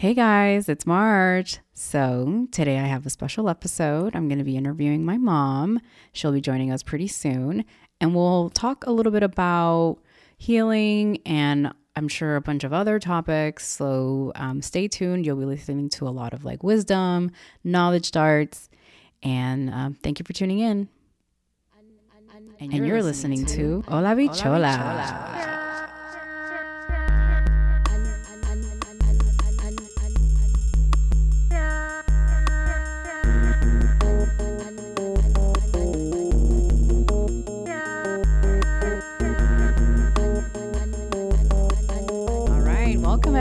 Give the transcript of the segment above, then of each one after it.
Hey guys, it's March. So, today I have a special episode. I'm going to be interviewing my mom. She'll be joining us pretty soon, and we'll talk a little bit about healing and I'm sure a bunch of other topics. So, um, stay tuned. You'll be listening to a lot of like wisdom, knowledge darts, and um, thank you for tuning in. And you're, you're listening, listening, to Hola Bichola. Hola Bichola.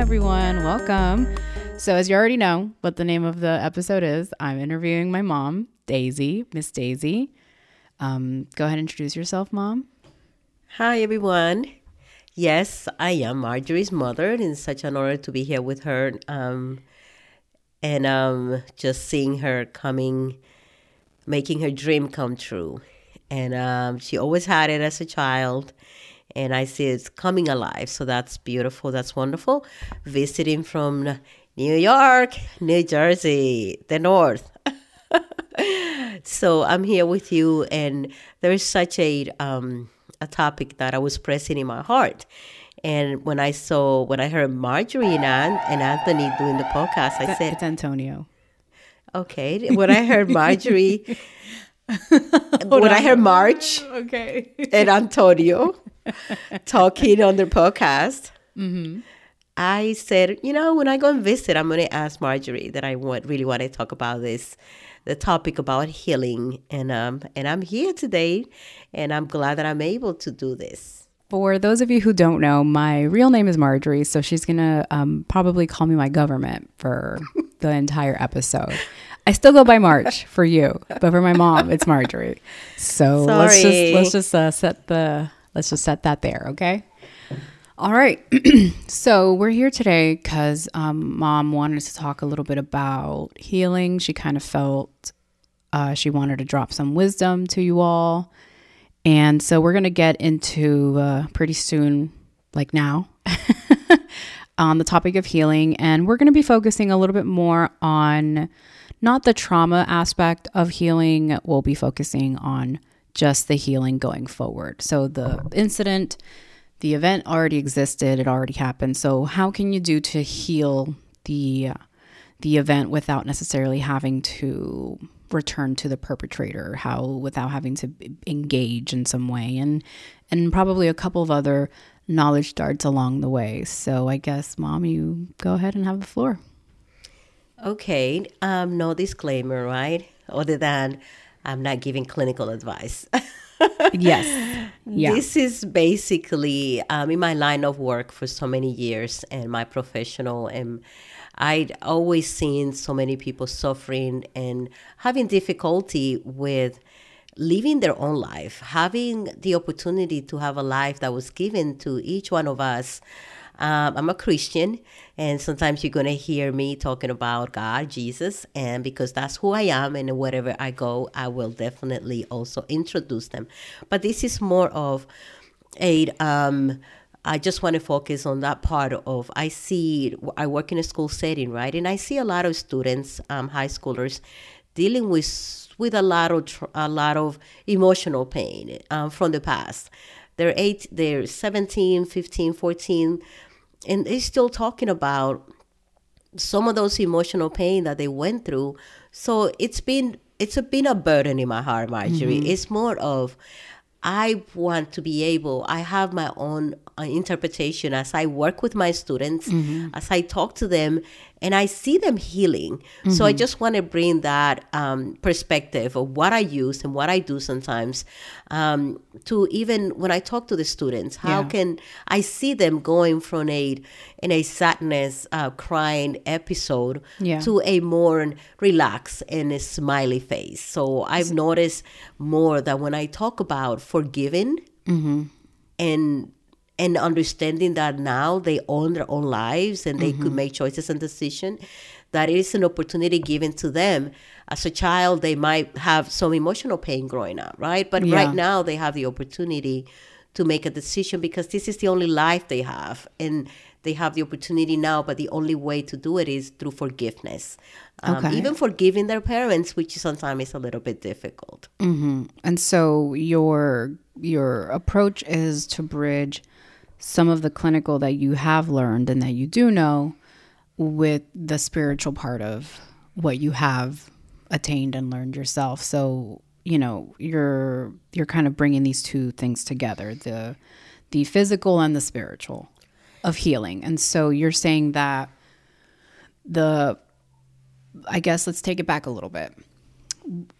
Everyone. Welcome. So, as you already know what the name of the episode is, I'm interviewing my mom, Daisy, Miss Daisy. Um, go ahead and introduce yourself, Mom. Hi, everyone. Yes, I am Marjorie's mother, and it's such an honor to be here with her. Um, and um, just seeing her coming, making her dream come true. And um, she always had it as a child and I see it's coming alive. So that's beautiful. That's wonderful. Visiting from New York, New Jersey, the North. so I'm here with you, and there is such a um, a topic that I was pressing in my heart. And when I saw, when I heard Marjorie and, and Anthony doing the podcast, I said, "It's Antonio." Okay. When I heard Marjorie, when I heard March, okay, and Antonio, talking on their podcast, mm-hmm. I said, you know, when I go and visit, I'm going to ask Marjorie that I want really want to talk about this, the topic about healing, and um, and I'm here today, and I'm glad that I'm able to do this. For those of you who don't know, my real name is Marjorie, so she's gonna um, probably call me my government for the entire episode. I still go by March for you, but for my mom, it's Marjorie. So Sorry. let's just let's just uh, set the Let's just set that there, okay? All right. so we're here today because um, mom wanted to talk a little bit about healing. She kind of felt uh, she wanted to drop some wisdom to you all. And so we're going to get into uh, pretty soon, like now, on the topic of healing. And we're going to be focusing a little bit more on not the trauma aspect of healing, we'll be focusing on just the healing going forward. So the incident, the event already existed, it already happened. So how can you do to heal the the event without necessarily having to return to the perpetrator? How without having to engage in some way and and probably a couple of other knowledge darts along the way. So I guess mom, you go ahead and have the floor. Okay, um, no disclaimer, right? Other than I'm not giving clinical advice. yes. Yeah. This is basically um, in my line of work for so many years and my professional and I'd always seen so many people suffering and having difficulty with living their own life, having the opportunity to have a life that was given to each one of us um, I'm a Christian, and sometimes you're going to hear me talking about God, Jesus, and because that's who I am, and wherever I go, I will definitely also introduce them. But this is more of a. Um, I just want to focus on that part of I see I work in a school setting, right, and I see a lot of students, um, high schoolers, dealing with with a lot of a lot of emotional pain um, from the past. They're eight, they're 17, 15, 14 and they're still talking about some of those emotional pain that they went through. So it's been it's a, been a burden in my heart, Marjorie. Mm-hmm. It's more of I want to be able. I have my own uh, interpretation as I work with my students, mm-hmm. as I talk to them, and I see them healing. Mm-hmm. So I mm-hmm. just want to bring that um, perspective of what I use and what I do sometimes um, to even when I talk to the students. How yeah. can I see them going from a in a sadness, uh, crying episode yeah. to a more relaxed and a smiley face? So I've noticed more that when I talk about forgiving mm-hmm. and and understanding that now they own their own lives and they mm-hmm. could make choices and decisions that it is an opportunity given to them as a child they might have some emotional pain growing up right but yeah. right now they have the opportunity to make a decision because this is the only life they have and they have the opportunity now, but the only way to do it is through forgiveness. Um, Okay. Even forgiving their parents, which sometimes is a little bit difficult. And so your your approach is to bridge some of the clinical that you have learned and that you do know with the spiritual part of what you have attained and learned yourself. So, you know, you're you're kind of bringing these two things together, the the physical and the spiritual of healing. And so you're saying that the I guess let's take it back a little bit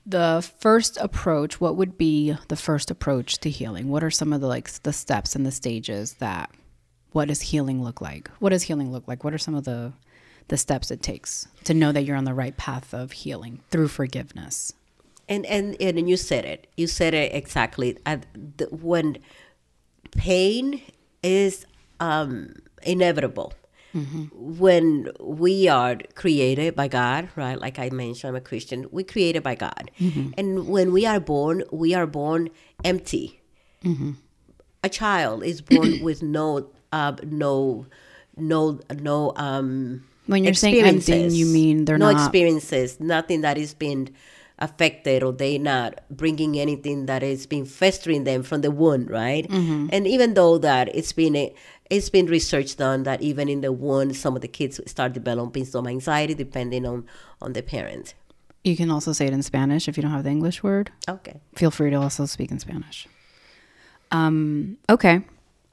the first approach what would be the first approach to healing what are some of the like the steps and the stages that what does healing look like what does healing look like what are some of the the steps it takes to know that you're on the right path of healing through forgiveness And and and you said it. You said it exactly. When pain is um, inevitable, when we are created by God, right? Like I mentioned, I'm a Christian. We created by God, and when we are born, we are born empty. A child is born with no, uh, no, no, no. Um, When you're saying empty, you mean they're no not- experiences, nothing that is being affected or they not bringing anything that is being festering them from the wound, right? Mm-hmm. And even though that it's been a, it's been research done that even in the wound, some of the kids start developing some anxiety depending on on the parent. you can also say it in spanish if you don't have the english word Okay. feel free to also speak in spanish um okay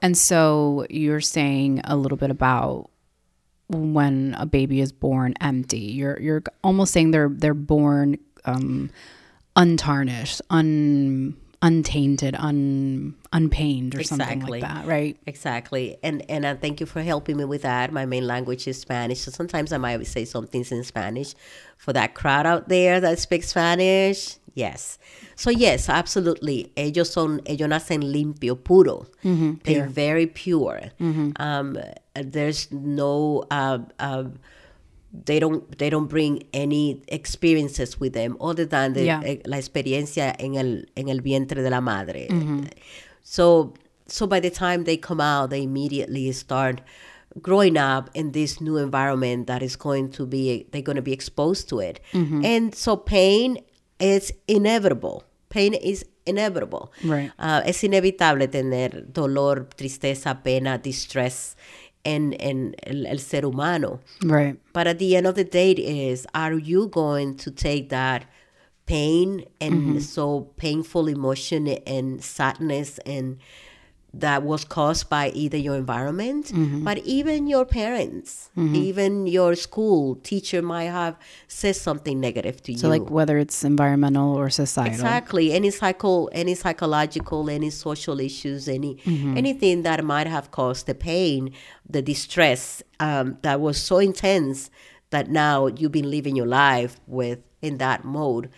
and so you're saying a little bit about when a baby is born empty you're you're almost saying they're they're born um untarnished un untainted un unpained or something like that right Exactly, and and I thank you for helping me with that. My main language is Spanish, so sometimes I might say some things in Spanish for that crowd out there that speaks Spanish. Yes, so yes, absolutely. Ellos son, ellos nacen limpio, puro. They're very pure. Um, there's no. Uh, uh, they don't they don't bring any experiences with them other than the, Yeah. eh, la experiencia en el en el vientre de la madre. So so by the time they come out, they immediately start growing up in this new environment that is going to be they're going to be exposed to it. And so pain is inevitable. Pain is inevitable. Right. Ah, es inevitable tener dolor, tristeza, pena, distress en, en el, el ser humano. right But at the end of the day, it is are you going to take that pain and mm-hmm. so painful emotion and sadness and that was caused by either your environment, but even your parents, even your school teacher might have said something negative to so you. So, like whether it's environmental or societal Exactly. Any psycho, any psychological, any social issues, any anything that might have caused the pain, the distress um, that was so intense that now you've been living your life with in that mode.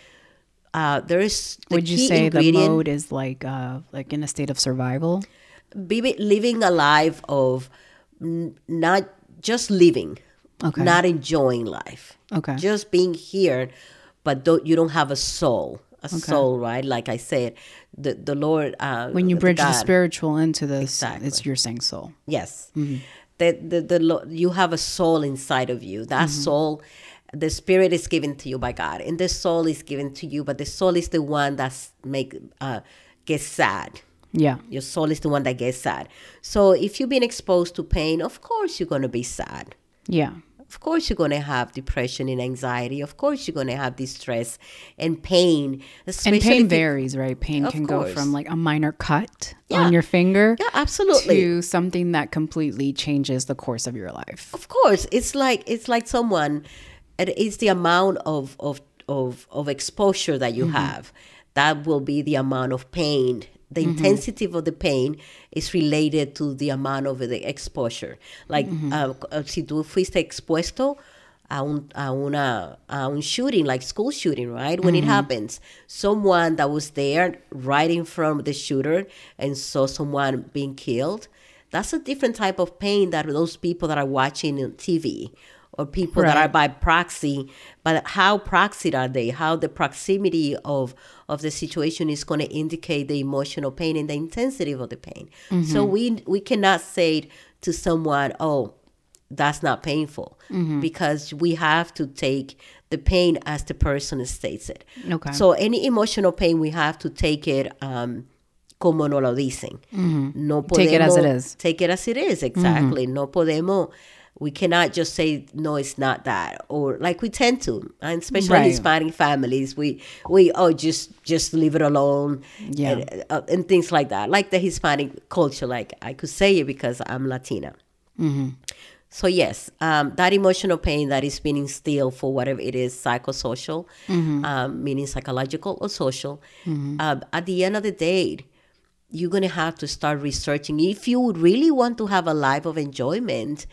Uh, there is the would you say the mode is like uh like in a state of survival living a life of not just living, Okay. not enjoying life. Okay. Just being here, but don't, you don't have a soul. A soul, right? Like I said, the the Lord. Uh, when you the bridge the God- spiritual into this Exactly. it's you're saying soul Yes. The, the, the, lo- you have a soul inside of you. That soul, the spirit is given to you by God, and the soul is given to you, but the soul is the one that's make uh, gets sad. Yeah Your soul is the one that gets sad. So if you've been exposed to pain, of course you're going to be sad. yeah Of course, you're going to have depression and anxiety. Of course, you're going to have distress and pain. and pain you- varies right pain can go from like a minor cut Yeah. on your finger Yeah, absolutely. to something that completely changes the course of your life Of course, it's like it's like someone. It is the amount of of of, of exposure that you mm-hmm. have that will be the amount of pain. The intensity of the pain is related to the amount of the exposure. Like, uh, uh, si tú fuiste expuesto a un, a una a un shooting, like school shooting, right? When it happens, someone that was there right in front of the shooter and saw someone being killed, that's a different type of pain that those people that are watching on TV or people that are by proxy. But how proxy are they? How the proximity of of the situation is going to indicate the emotional pain and the intensity of the pain. So we we cannot say to someone, "Oh, that's not painful Mm-hmm. because we have to take the pain as the person states it. Okay. So any emotional pain, we have to take it um, como no lo dicen. No Mm-hmm. Take it as it podemos- is. Take it as it is, exactly. No podemos. We cannot just say no, it's not that, or like we tend to, and especially Right. Hispanic families, we we oh just just leave it alone, Yeah. and, uh, and things like that, like the Hispanic culture. Like I could say it because I'm Latina. So yes, um, that emotional pain that is being instilled for whatever it is, psychosocial, um, meaning psychological or social. Um, at the end of the day, you're gonna have to start researching. If you really want to have a life of enjoyment,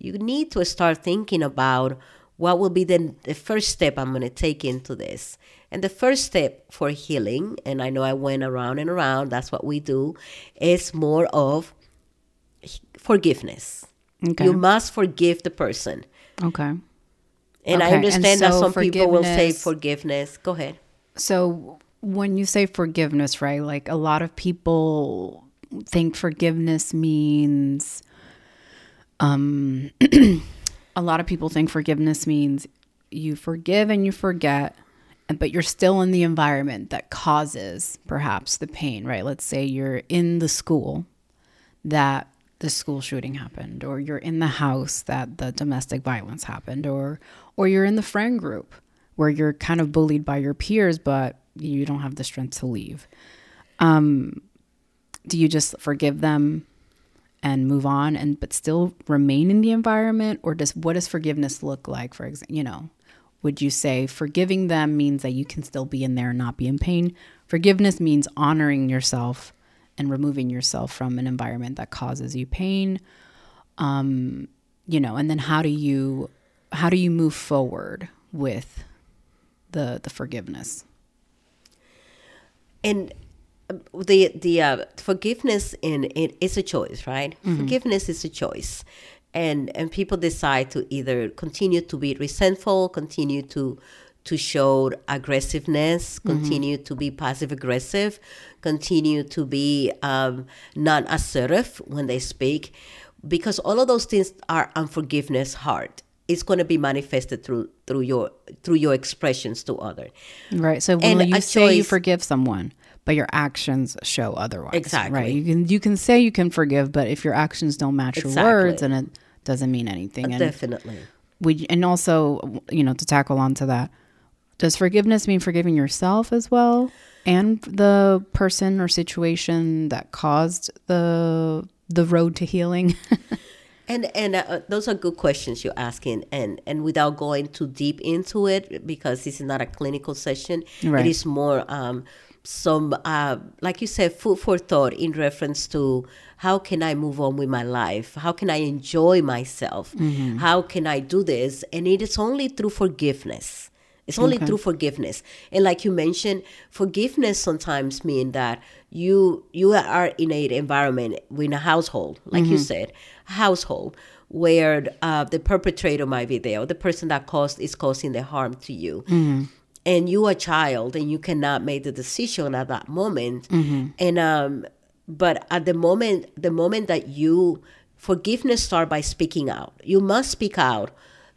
you need to start thinking about what will be the, the first step I'm gonna take into this. And the first step for healing, and I know I went around and around, that's what we do, is more of forgiveness. Okay. You must forgive the person. okay. And I Okay, and understand that some people will say forgiveness. Go ahead. So when you say forgiveness, right? Like a lot of people think forgiveness means um a lot of people think forgiveness means you forgive and you forget but you're still in the environment that causes perhaps the pain, right? Let's say you're in the school that the school shooting happened or you're in the house that the domestic violence happened or or you're in the friend group where you're kind of bullied by your peers but you don't have the strength to leave um do you just forgive them and move on and but still remain in the environment? Or does what does forgiveness look like? For example you know would you say forgiving them means that you can still be in there and not be in pain? Forgiveness means honoring yourself and removing yourself from an environment that causes you pain. Um you know and then how do you how do you move forward with the the forgiveness? And the the uh, forgiveness in it is a choice, right? Forgiveness is a choice, and and people decide to either continue to be resentful, continue to to show aggressiveness, continue to be passive aggressive, continue to be um, non assertive when they speak, because all of those things are unforgiveness hard. It's going to be manifested through through your through your expressions to other. Right. So And when you a say you forgive someone, but your actions show otherwise. Exactly. Right. You can you can say you can forgive, but if your actions don't match your words, then it doesn't mean anything. And Definitely. Mm-hmm. and also you know to tackle onto that, does forgiveness mean forgiving yourself as well, and the person or situation that caused the the road to healing? And and uh, those are good questions you're asking, and and without going too deep into it, because this is not a clinical session. Right. It is more um, some, uh, like you said, food for thought in reference to how can I move on with my life? How can I enjoy myself? How can I do this? And it is only through forgiveness. It's only through forgiveness. And like you mentioned, forgiveness sometimes mean that you you are in a environment in a household, like you said, household where uh, the perpetrator might be there, or the person that caused is causing the harm to you. And you are a child, and you cannot make the decision at that moment. And um, but at the moment, the moment that you forgiveness start by speaking out, you must speak out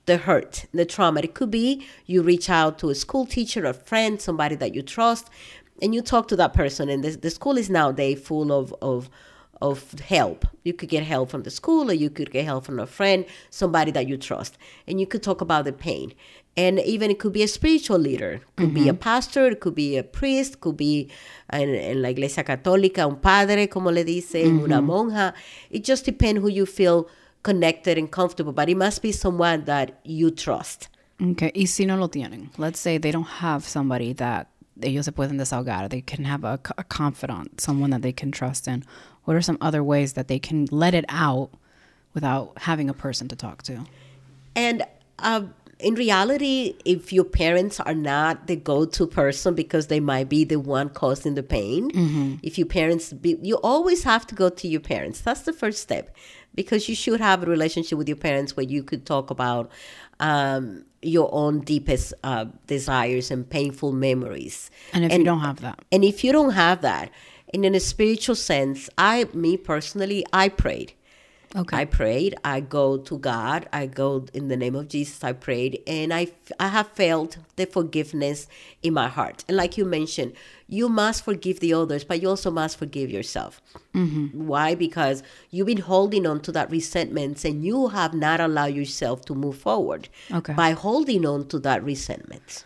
the hurt, the trauma. It could be you reach out to a school teacher, a friend, somebody that you trust, and you talk to that person. And the, the school is nowadays full of, of of help. You could get help from the school, or you could get help from a friend, somebody that you trust, and you could talk about the pain. And even it could be a spiritual leader, could be a pastor, it could be a priest, could be en, en la iglesia católica, un padre, como le dicen, una monja. It just depends who you feel connected and comfortable, but it must be someone that you trust. Okay, y si no lo tienen, let's say they don't have somebody that ellos se pueden desahogar, they can have a, a confidant, someone that they can trust in. What are some other ways that they can let it out without having a person to talk to? And uh, in reality, if your parents are not the go-to person because they might be the one causing the pain, if your parents, be, you always have to go to your parents. That's the first step, because you should have a relationship with your parents where you could talk about um, your own deepest uh, desires and painful memories. And if you don't have that, And if you don't have that, and in a spiritual sense, I, me personally, I prayed. Okay. I prayed. I go to God. I go in the name of Jesus. I prayed, and I I have felt the forgiveness in my heart. And like you mentioned, you must forgive the others, but you also must forgive yourself. Why? Because you've been holding on to that resentment, and you have not allowed yourself to move forward Okay. by holding on to that resentment.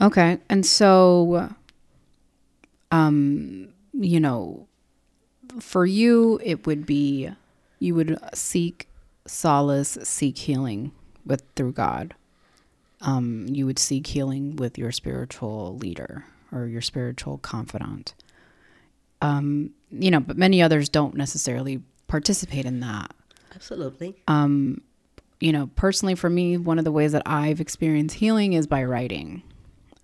Okay. And so, um, you know, for you, it would be you would seek solace, seek healing with through God. Um, you would seek healing with your spiritual leader or your spiritual confidant. Um, you know, but many others don't necessarily participate in that. Absolutely. you know, personally for me, one of the ways that I've experienced healing is by writing.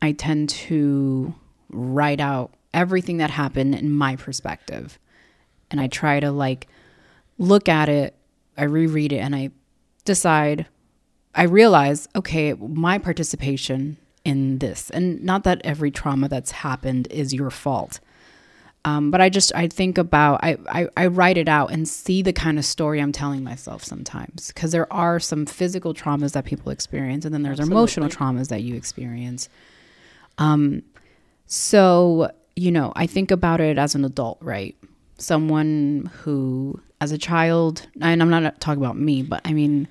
I tend to write out everything that happened in my perspective. And I try to like look at it, I reread it, and I decide, I realize, okay, my participation in this, and not that every trauma that's happened is your fault. Um, but I just I think about I, I I write it out and see the kind of story I'm telling myself sometimes because there are some physical traumas that people experience and then there's emotional traumas that you experience. Um, so you know I think about it as an adult, right? Someone who, as a child, and I'm not talking about me, but I mean,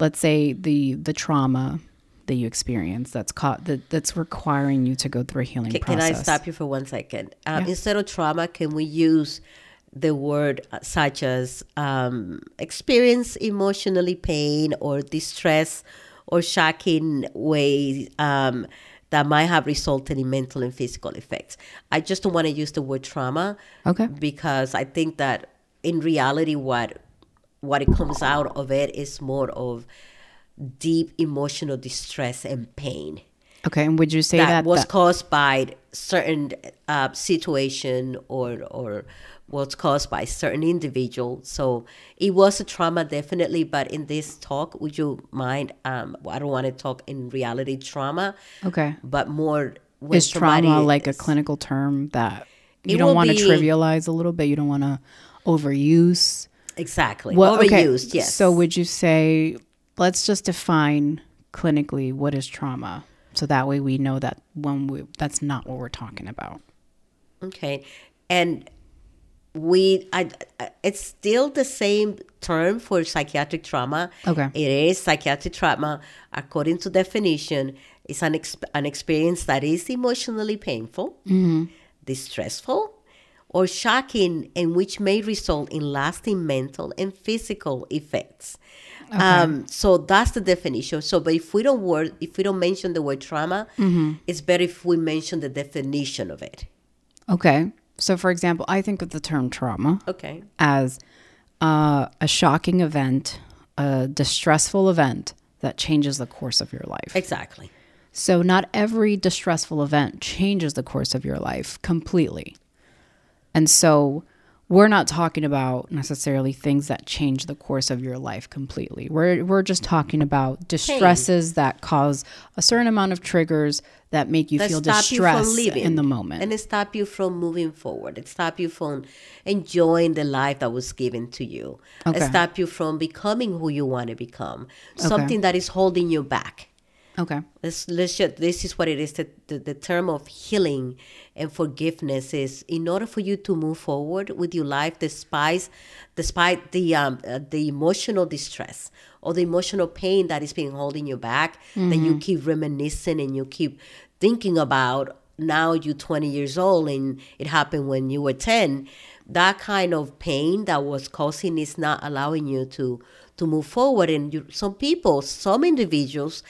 let's say the the trauma that you experience that's caught that that's requiring you to go through a healing Can, can I stop you for one second? Um, Yeah. Instead of trauma, can we use the word uh, such as um, experience emotionally pain or distress or shocking ways um, that might have resulted in mental and physical effects? I just don't want to use the word trauma Okay. because I think that in reality, what what it comes out of it is more of deep emotional distress and pain Okay, and would you say that, that, was that- caused by certain uh, situation or or was caused by certain individual. So it was a trauma, definitely. But in this talk, would you mind? Um, I don't want to talk in reality trauma, okay but more is trauma like a clinical term that you don't want to trivialize a little bit? You don't want to overuse. exactly What overused? Yes. So would you say let's just define clinically what is trauma, so that way we know that when we that's not what we're talking about. Okay, and we, I, it's still the same term for psychiatric trauma. Okay. it is psychiatric trauma according to definition. It's an ex- an experience that is emotionally painful, mm-hmm. distressful, or shocking, and which may result in lasting mental and physical effects. Um, so that's the definition. So, but if we don't word, if we don't mention the word trauma, it's better if we mention the definition of it. Okay, so for example, I think of the term trauma Okay. as uh, a shocking event, a distressful event that changes the course of your life. Exactly. So, not every distressful event changes the course of your life completely. And so, we're not talking about necessarily things that change the course of your life completely. We're, we're just talking about distresses that cause a certain amount of triggers that make you That feel stop you distress in the moment. and it stop you from moving forward. It stop you from enjoying the life that was given to you. Okay. It stop you from becoming who you want to become. Something that is holding you back. okay. Let's, let's just, this is what it is. The, the, the term of healing and forgiveness is in order for you to move forward with your life, despite despite the um, uh, the emotional distress or the emotional pain that is being holding you back, that you keep reminiscing and you keep thinking about. Now you're 20 years old and it happened when you were 10. That kind of pain that was causing is not allowing you to to move forward. And you, some people, some individuals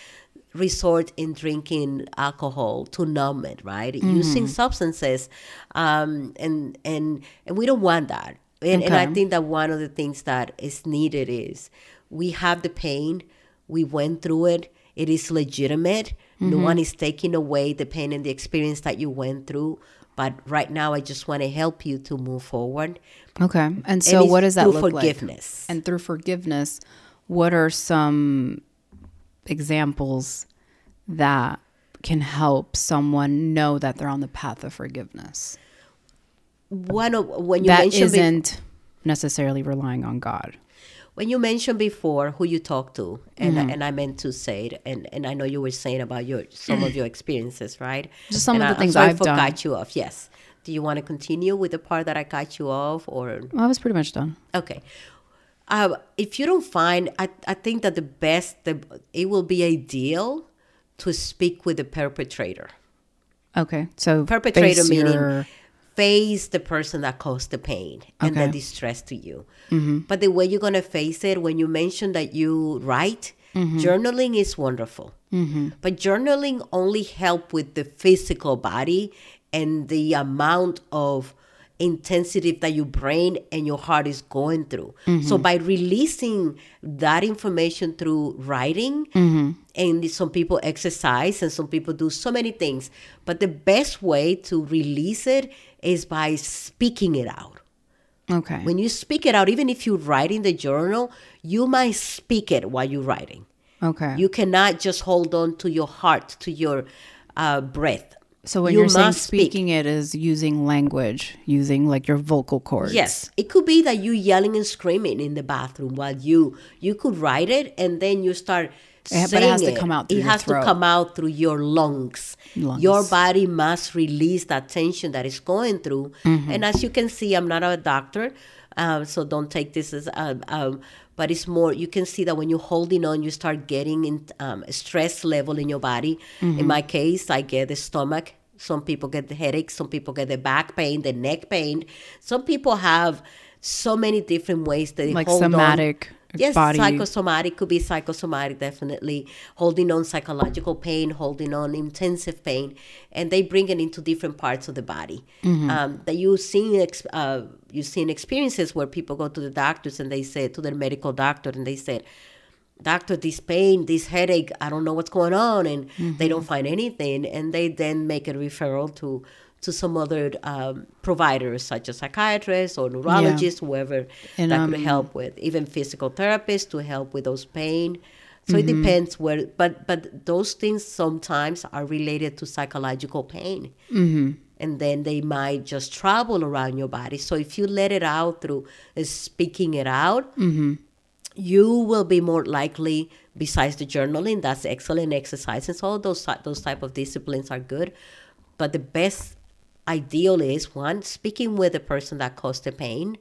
resort in drinking alcohol to numb it, right? Using substances, um, and and and we don't want that. And, and I think that one of the things that is needed is we have the pain, we went through it, it is legitimate. No one is taking away the pain and the experience that you went through. But right now, I just want to help you to move forward. Okay. And And so, it's what does that look like? forgiveness. And through forgiveness, what are some examples that can help someone know that they're on the path of forgiveness? One of when you That isn't necessarily relying on God. when you mentioned before who you talk to, and Mm-hmm. and I meant to say it, and and I know you were saying about your some of your experiences, right? Just some And of the I- things I've done. cut you off. Yes. Do you want to continue with the part that I cut you off, or Well, I was pretty much done. Okay. Uh, if you don't find, I, I think that the best, the, it will be ideal to speak with the perpetrator. Okay, so Perpetrator meaning your- face the person that caused the pain and the distress to you. Mm-hmm. But the way you're going to face it, when you mention that you write, mm-hmm. journaling is wonderful. Mm-hmm. But journaling only help with the physical body and the amount of intensity that your brain and your heart is going through. So by releasing that information through writing, and some people exercise and some people do so many things, but the best way to release it is by speaking it out. okay, When you speak it out, even if you write in the journal, you might speak it while you're writing. okay. You cannot just hold on to your heart, to your uh, breath. So when you are saying must speak. speaking it is using language, using like your vocal cords. Yes, it could be that you yelling and screaming in the bathroom while you you could write it and then you start. It- but it has saying to come out through It your has throat. to come out through your lungs. Lungs. Your body must release that tension that is going through. Mm-hmm. And as you can see, I'm not a doctor, um, so don't take this as. Um, um, but it's more. You can see that when you're holding on, you start getting in um, stress level in your body. Mm-hmm. In my case, I get the stomach. Some people get the headache. Some people get the back pain, the neck pain. Some people have so many different ways they Like hold on. Yes, body. psychosomatic could be psychosomatic, definitely. Holding on psychological pain, holding on intensive pain, and they bring it into different parts of the body. Mm-hmm. Um, that you've seen, uh, you've seen experiences where people go to the doctors and they say to their medical doctor and they said, "Doctor, this pain, this headache, I don't know what's going on," and Mm-hmm. they don't find anything, and they then make a referral to to some other um, providers such as psychiatrists or neurologists, whoever And, that could um, help with even physical therapists to help with those pain so Mm-hmm. it depends where but but those things sometimes are related to psychological pain Mm-hmm. and then they might just travel around your body so if you let it out through uh, speaking it out Mm-hmm. you will be more likely besides the journaling that's excellent exercises all those those type of disciplines are good but the best ideal is one speaking with the person that caused the pain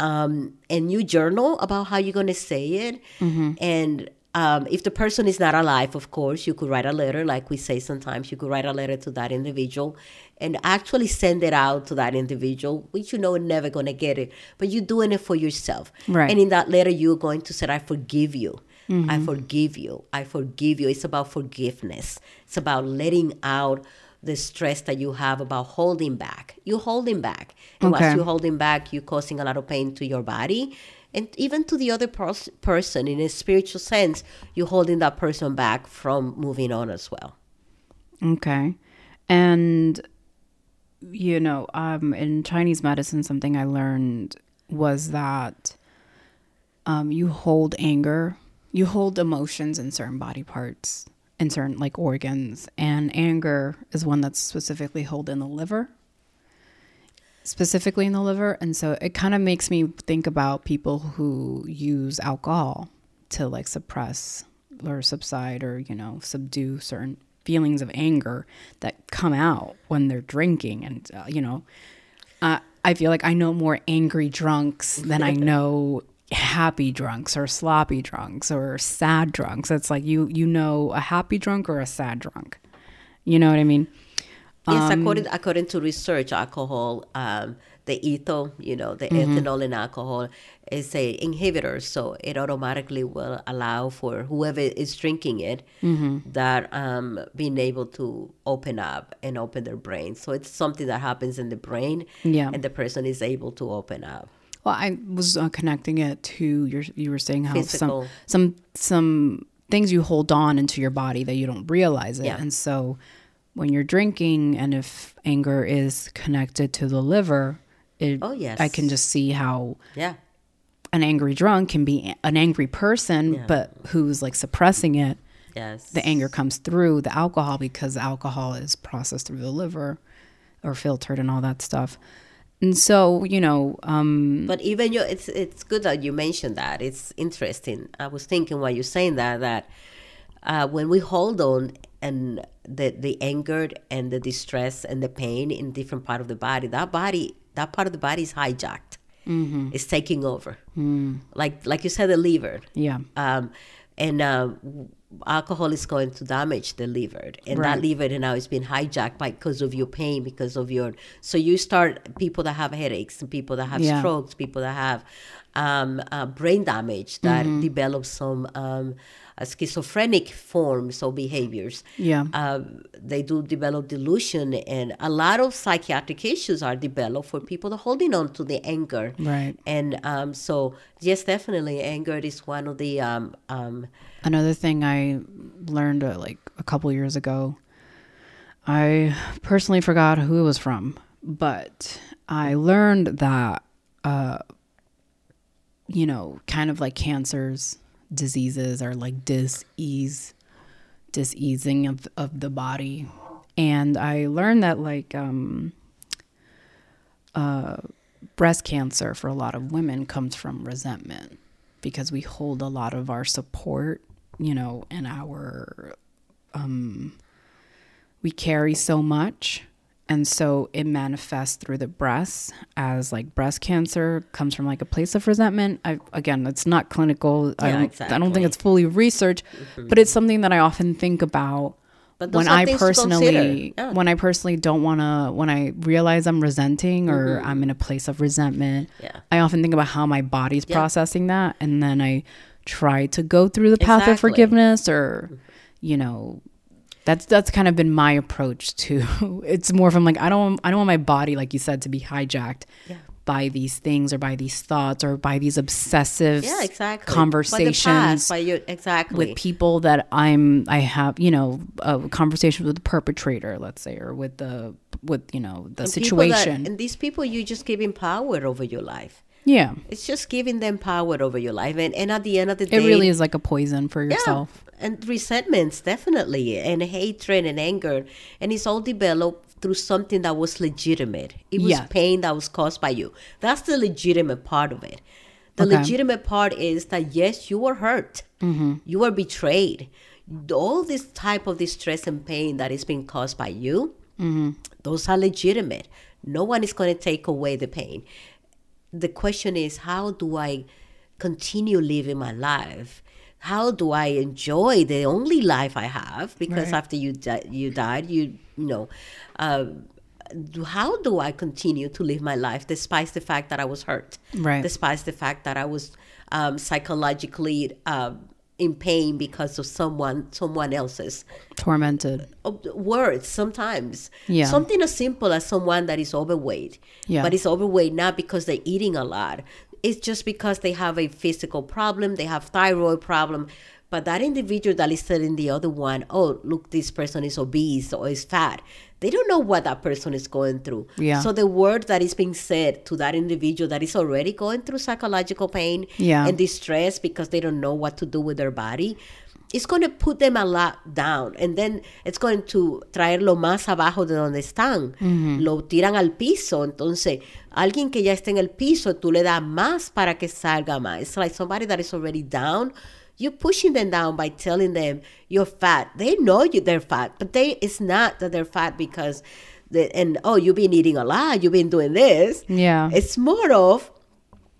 um, and you journal about how you're going to say it. And um, if the person is not alive of course you could write a letter like we say sometimes you could write a letter to that individual and actually send it out to that individual which you know is never going to get it but you're doing it for yourself. Right. and in that letter you're going to say i forgive you. I forgive you. I forgive you. It's about forgiveness. It's about letting out the stress that you have about holding back you're holding back and Okay. once you're holding back you're causing a lot of pain to your body and even to the other pers- person in a spiritual sense you're holding that person back from moving on as well Okay. And you know, um in Chinese medicine something I learned was that um you hold anger, you hold emotions in certain body parts, in certain like organs, and anger is one that's specifically held in the liver. Specifically in the liver, and so it kind of makes me think about people who use alcohol to like suppress or subside or you know subdue certain feelings of anger that come out when they're drinking and uh, you know uh, i feel like i know more angry drunks than i know happy drunks or sloppy drunks or sad drunks it's like you you know a happy drunk or a sad drunk you know what i mean Yes, according according to research, alcohol, um, the ethyl, you know, the ethanol in alcohol is a inhibitor, so it automatically will allow for whoever is drinking it that um, being able to open up and open their brain. So it's something that happens in the brain, Yeah. and the person is able to open up. Well, I was uh, connecting it to your. You were saying how Physical. some some some things you hold on into your body that you don't realize it, Yeah. and so when you're drinking, and if anger is connected to the liver, it, Oh, yes. I can just see how Yeah, an angry drunk can be an angry person, Yeah. but who's like suppressing it. yes. The anger comes through the alcohol because the alcohol is processed through the liver or filtered and all that stuff. And so, you know, um, But even you, it's it's good that you mentioned that. It's interesting. I was thinking while you're saying that that uh, when we hold on and the the anger and the distress and the pain in different part of the body, that body that part of the body is hijacked. Mm-hmm. It's taking over. Mm. Like like you said, the liver. yeah. Um, and uh, alcohol is going to damage the liver and that Right. liver now is being hijacked by because of your pain because of your so you start people that have headaches and people that have Yeah. strokes people that have um, uh, brain damage that Mm-hmm. develop some um, uh, schizophrenic forms or behaviors Yeah. um, they do develop delusion and a lot of psychiatric issues are developed for people that are holding on to the anger Right. and um, so yes definitely anger is one of the um, um, Another thing I learned uh, like a couple years ago, I personally forgot who it was from, but I learned that, uh, you know, kind of like cancers, diseases are like dis-ease, dis-easing of, of the body. And I learned that like, um, uh, breast cancer for a lot of women comes from resentment because we hold a lot of our support, you know, and our um we carry so much and so it manifests through the breasts as like breast cancer comes from like a place of resentment. I again, it's not clinical. I don't I don't think it's fully researched, but it's something that I often think about But when I personally. Yeah. when I personally don't want to when I realize I'm resenting or I'm in a place of resentment, Mm-hmm. Yeah. I often think about how my body's Yeah. processing that and then I try to go through the path of forgiveness or you know that's that's kind of been my approach to it's more from like I don't I don't want my body like you said to be hijacked Yeah. by these things or by these thoughts or by these obsessive yeah, exactly. conversations By past, by your, exactly. with people that I'm I have you know a conversation with the perpetrator let's say or with the with you know the And people that- situation and these people, you just giving power over your life. Yeah It's just giving them power over your life, and, and at the end of the day, it really is like a poison for yourself and resentments definitely, and hatred and anger, and it's all developed through something that was legitimate. It was Yeah. pain that was caused by you. That's the legitimate part of it. The Okay. legitimate part is that yes, you were hurt, Mm-hmm. you were betrayed. All this type of distress and pain that is being caused by you, Mm-hmm. those are legitimate. No one is going to take away the pain. The question is, how do I continue living my life? How do I enjoy the only life I have? Because Right. after you di- you died, you you know, uh, how do I continue to live my life despite the fact that I was hurt, Right. despite the fact that I was um, psychologically um, in pain because of someone someone else's tormented uh, words sometimes. Yeah. Something as simple as someone that is overweight. Yeah. But it's overweight not because they're eating a lot. It's just because they have a physical problem, they have thyroid problem. But that individual that is telling the other one, oh, look, this person is obese or is fat. They don't know what that person is going through. Yeah. So the word that is being said to that individual that is already going through psychological pain Yeah. and distress because they don't know what to do with their body, it's going to put them a lot down. And then it's going to traerlo más abajo de donde están. Mm-hmm. Lo tiran al piso. Entonces, alguien que ya está en el piso, tú le das más para que salga más. It's like somebody that is already down. You're pushing them down by telling them you're fat. They know you they're fat, but they it's not that they're fat because the, and oh you've been eating a lot, you've been doing this. Yeah. It's more of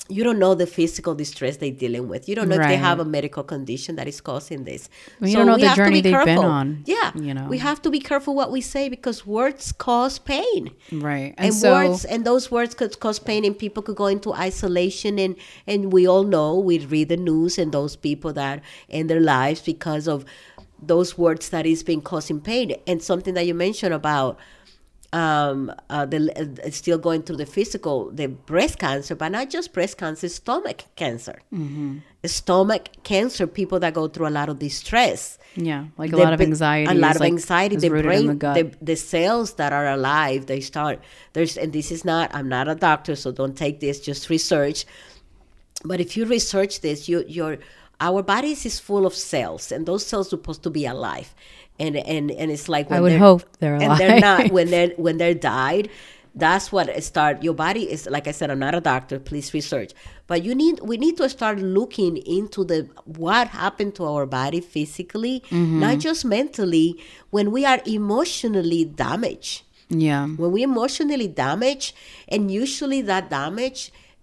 you don't know the physical distress they're dealing with. You don't know if they have a medical condition that is causing this. Well, you don't know the journey they've been on, Yeah, you know. we have to be careful what we say because words cause pain right and, and, so words and those words could cause pain and people could go into isolation and and we all know we read the news and those people that end their lives because of those words that is being causing pain and something that you mentioned about um uh, the uh, still going through the physical the breast cancer but not just breast cancer stomach cancer stomach cancer people that go through a lot of distress yeah like a the lot of anxiety A lot of like, anxiety. The brain, the the, the cells that are alive, they start. There's, and this is not. I'm not a doctor, so don't take this. Just research. But if you research this, you, your our bodies is full of cells, and those cells supposed to be alive. And and and it's like I would they're- hope they're alive. and they're not when they're when they're died. that's what it start your body is like i said i'm not a doctor please research but you need we need to start looking into the what happened to our body physically not just mentally when we are emotionally damaged Yeah. when we emotionally damaged and usually that damage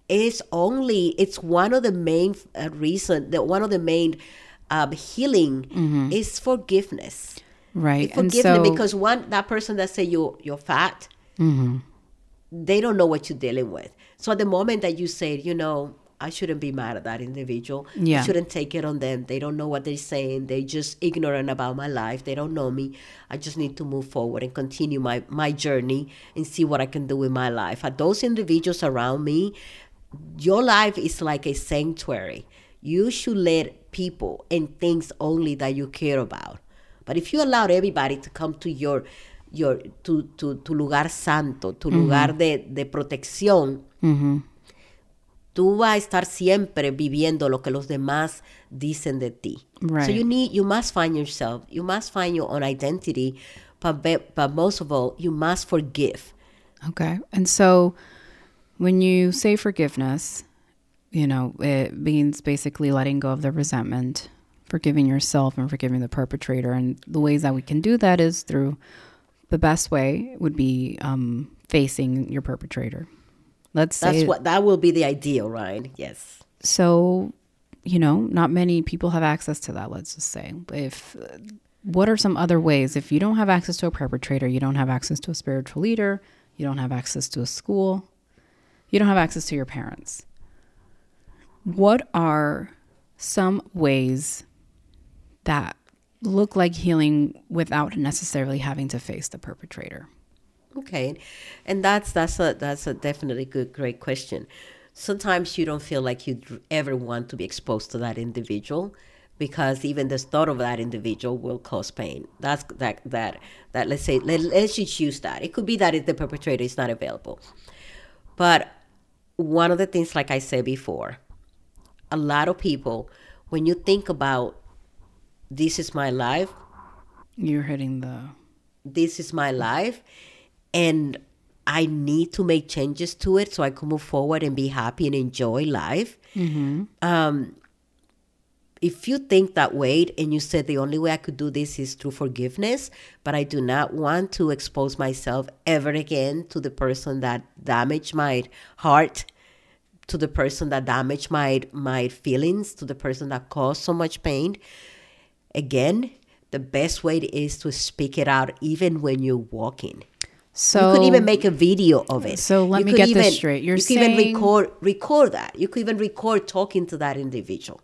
is only it's one of the main uh, reason that one of the main um, healing is forgiveness Right. And forgiveness so because one that person that say you you're fat they don't know what you're dealing with so at the moment that you say you know I shouldn't be mad at that individual. Yeah. I shouldn't take it on them. They don't know what they're saying. They're just ignorant about my life. They don't know me. I just need to move forward and continue my, my journey and see what I can do with my life. At those individuals around me, your life is like a sanctuary. You should let people and things only that you care about. But if you allow everybody to come to your your to to tu lugar santo, tu mm-hmm. lugar de, de protección, mm-hmm. tú vas a estar siempre viviendo lo que los demás dicen de ti. So you need you must find yourself. You must find your own identity, but but most of all, you must forgive. Okay. And so when you say forgiveness, you know, it means basically letting go of the resentment, forgiving yourself and forgiving the perpetrator. And the ways that we can do that is through the best way would be um, facing your perpetrator. Let's That's say what that will be the ideal, right? Yes. so you know not many people have access to that let's just say if what are some other ways if you don't have access to a perpetrator you don't have access to a spiritual leader you don't have access to a school you don't have access to your parents what are some ways that look like healing without necessarily having to face the perpetrator Okay, and that's that's a that's a definitely good great question. Sometimes you don't feel like you ever want to be exposed to that individual because even the thought of that individual will cause pain. That's that that that let's say let, let's just use that. It could be that if the perpetrator is not available, but one of the things, like I said before, a lot of people when you think about this is my life, you're hitting the this is my life and I need to make changes to it so I can move forward and be happy and enjoy life. Um, if you think that way and you said the only way I could do this is through forgiveness, but I do not want to expose myself ever again to the person that damaged my heart, to the person that damaged my my feelings, to the person that caused so much pain, again, the best way is to speak it out even when you're walking. so you could even make a video of it. So let You me get this straight. You're you could even record record that. You could even record talking to that individual.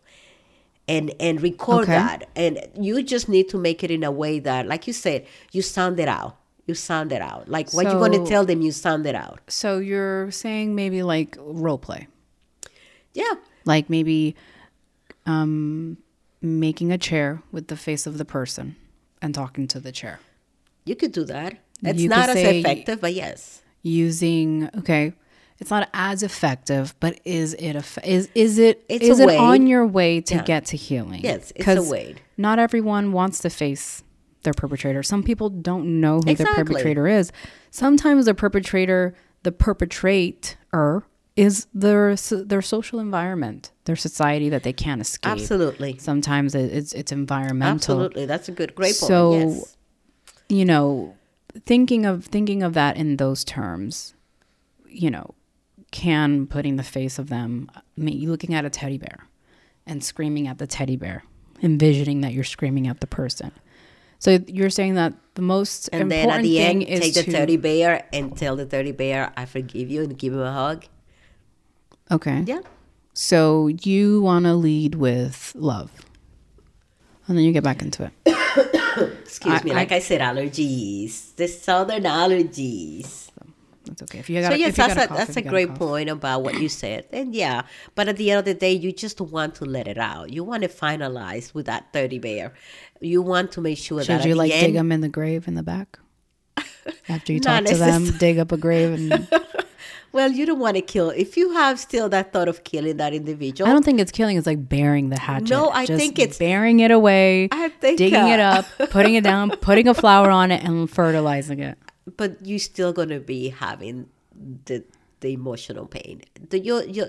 And and record Okay. that. And you just need to make it in a way that, like you said, you sound it out. You sound it out. Like what you're going to tell them, you sound it out. so you're saying maybe like role play Yeah. like maybe um, making a chair with the face of the person and talking to the chair You could do that. It's You not as effective, but yes. using okay it's not as effective but is it eff- is is it It's is a it way. on your way to Yeah. get to healing Yes, it's a way. not everyone wants to face their perpetrator some people don't know who the Exactly. perpetrator is sometimes the perpetrator the perpetrator is their their social environment their society that they can't escape Absolutely. sometimes it's it's environmental Absolutely. That's a good great point. So- yes. you know thinking of thinking of that in those terms you know can putting the face of them me looking at a teddy bear and screaming at the teddy bear envisioning that you're screaming at the person so you're saying that the most And then important at the thing end, is take the to teddy bear and tell the teddy bear, I forgive you, and give him a hug. okay Yeah. so you want to lead with love and then you get back into it Excuse I- me. I- Like I, said, allergies. The southern allergies. That's okay if you got So yes, you a, cough, that's a great point about what you said. And yeah, but at the end of the day, you just want to let it out. You want to finalize with that teddy bear. You want to make sure that should at you like end, dig them in the grave in the back after you talk to them dig up a grave and Well, you don't want to kill. If you have still that thought of killing that individual, I don't think it's killing. It's like burying the hatchet. No, I Just think it's- burying it away, I think, digging it uh, up, putting it down, putting a flower on it, and fertilizing it. But you're still going to be having the the emotional pain. The you you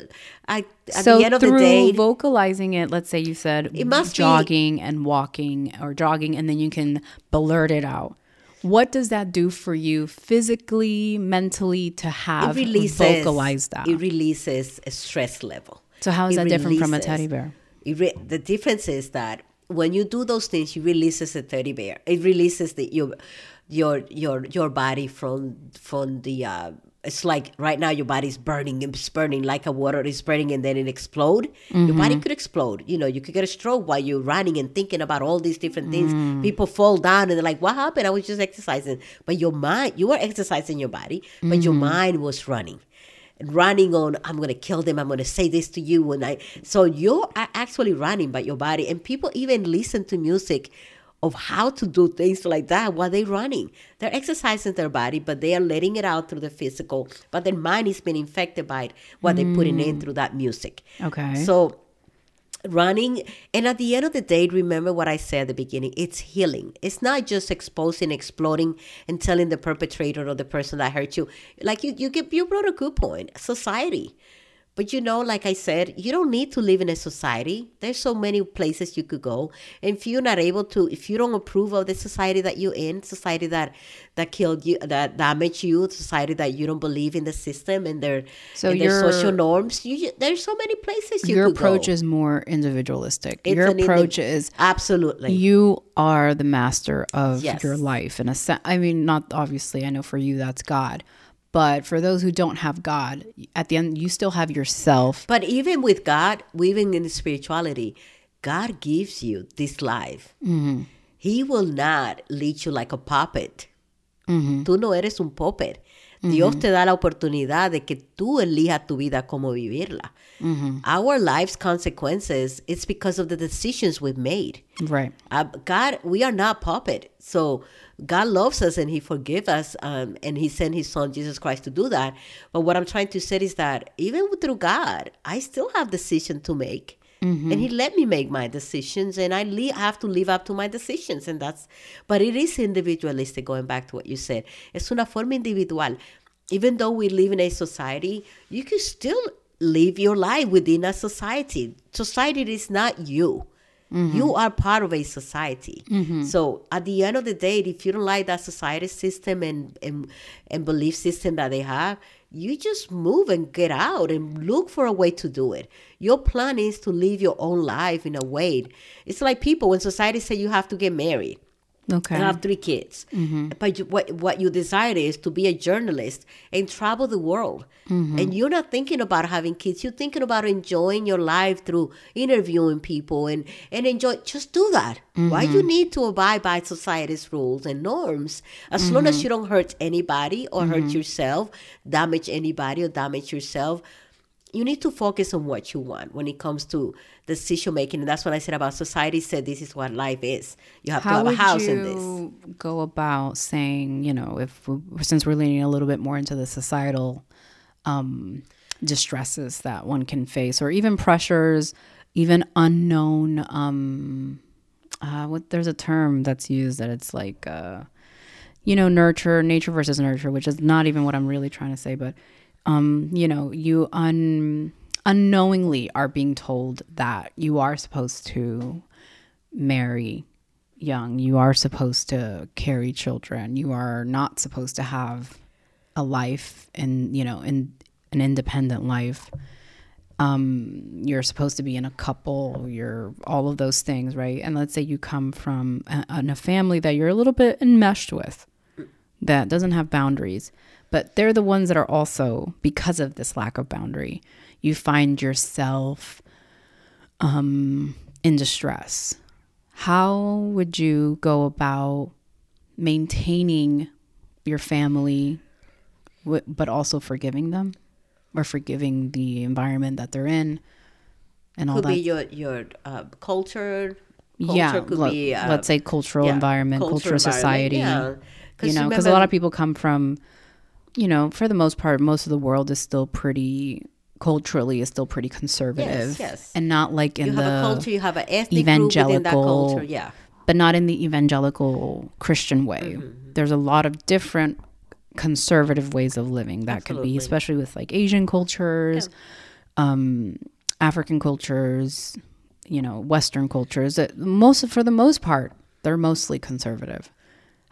I, at so the end of through the day, vocalizing it, let's say you said It must be- jogging and walking or jogging, and then you can blurt it out. What does that do for you physically, mentally to have releases vocalize that? It releases a stress level. so how is it that different from a teddy bear? It re- the difference is that when you do those things, you releases a teddy bear. It releases the your your your your body from from the. Uh, it's like right now your body's burning it's burning like a water is burning and then it explode. Your body mm-hmm. could explode. You know, you could get a stroke while you're running and thinking about all these different things. Mm. People fall down and they're like, "What happened? I was just exercising." But your mind, you were exercising your body, but your mm-hmm. mind was running running on i'm going to kill them i'm going to say this to you and i so you're actually running by your body and people even listen to music of how to do things like that while they're running. They're exercising their body but they are letting it out through the physical but their mind is being infected by it what they're putting in mm. through that music. Okay. so running and at the end of the day remember what i said at the beginning it's healing. It's not just exposing exploding and telling the perpetrator or the person that hurt you. Like you you get you brought a good point. Society but you know like i said you don't need to live in a society there's so many places you could go and if you're not able to if you don't approve of the society that you're in society that that killed you that damaged you society that you don't believe in the system and their So and their social norms you there's so many places you could Your approach go. is more individualistic. It's Your an indi- approach is absolutely you are the master of Yes. your life in a sense i mean not obviously i know for you that's god but for those who don't have god at the end you still have yourself But even with God, even in spirituality, God gives you this life. Mm-hmm. He will not lead you like a puppet. Mm-hmm. Tú no eres un puppet. Mm-hmm. Dios te da la oportunidad de que tú elijas tu vida como vivirla. Our life's consequences, it's because of the decisions we've made. right Uh, God, we are not puppet. So God loves us and He forgives us, um, and He sent His Son Jesus Christ to do that. But what I'm trying to say is that even through God, I still have decision to make, and He let me make my decisions, and I le- have to live up to my decisions, and that's. But it is individualistic. Going back to what you said, es una forma individual. Even though we live in a society, you can still live your life within a society. Society is not you. Mm-hmm. You are part of a society. Mm-hmm. So at the end of the day, if you don't like that society system and, and and belief system that they have, you just move and get out and look for a way to do it. Your plan is to live your own life in a way. It's like people when society say you have to get married okay and have three kids. Mm-hmm. But you, what what you desire is to be a journalist and travel the world. Mm-hmm. And you're not thinking about having kids. You're thinking about enjoying your life through interviewing people and and enjoy. Just do that. Why mm-hmm. you need to abide by society's rules and norms? As long as you don't hurt anybody or hurt yourself, damage anybody or damage yourself. You need to focus on what you want when it comes to decision making, and that's what I said about society. Said this is what life is. You have to have a house in this. go about saying you know if since we're leaning a little bit more into the societal um, distresses that one can face or even pressures even unknown um, uh, what there's a term that's used that it's like uh, you know nurture nature versus nurture which is not even what i'm really trying to say but um, you know you un unknowingly are being told that you are supposed to marry young. You are supposed to carry children. You are not supposed to have a life and, you know, in an independent life. Um, you're supposed to be in a couple, you're all of those things, right? And let's say you come from a, a family that you're a little bit enmeshed with that doesn't have boundaries, but they're the ones that are also, because of this lack of boundary, you find yourself um, in distress how would you go about maintaining your family wi- but also forgiving them or forgiving the environment that they're in and all that. Could that be your your uh, culture. Culture yeah could let, be. Uh, us say cultural yeah, environment culture cultural environment, society yeah. you know because a lot of people come from you know for the most part most of the world is still pretty culturally is still pretty conservative yes. and not like in you the have a culture, you have an ethnic group within that evangelical- culture. Yeah. but not in the evangelical Christian way. Mm-hmm, There's a lot of different conservative ways of living that could be especially with like asian cultures um african cultures you know western cultures that most for the most part they're mostly conservative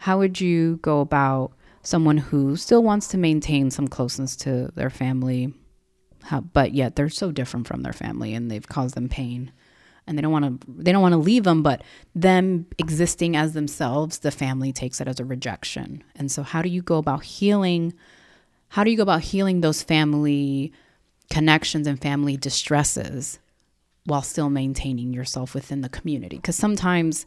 how would you go about someone who still wants to maintain some closeness to their family but yet they're so different from their family and they've caused them pain. And they don't want to they don't want to leave them but them existing as themselves the family takes it as a rejection. And so how do you go about healing how do you go about healing those family connections and family distresses while still maintaining yourself within the community? Because sometimes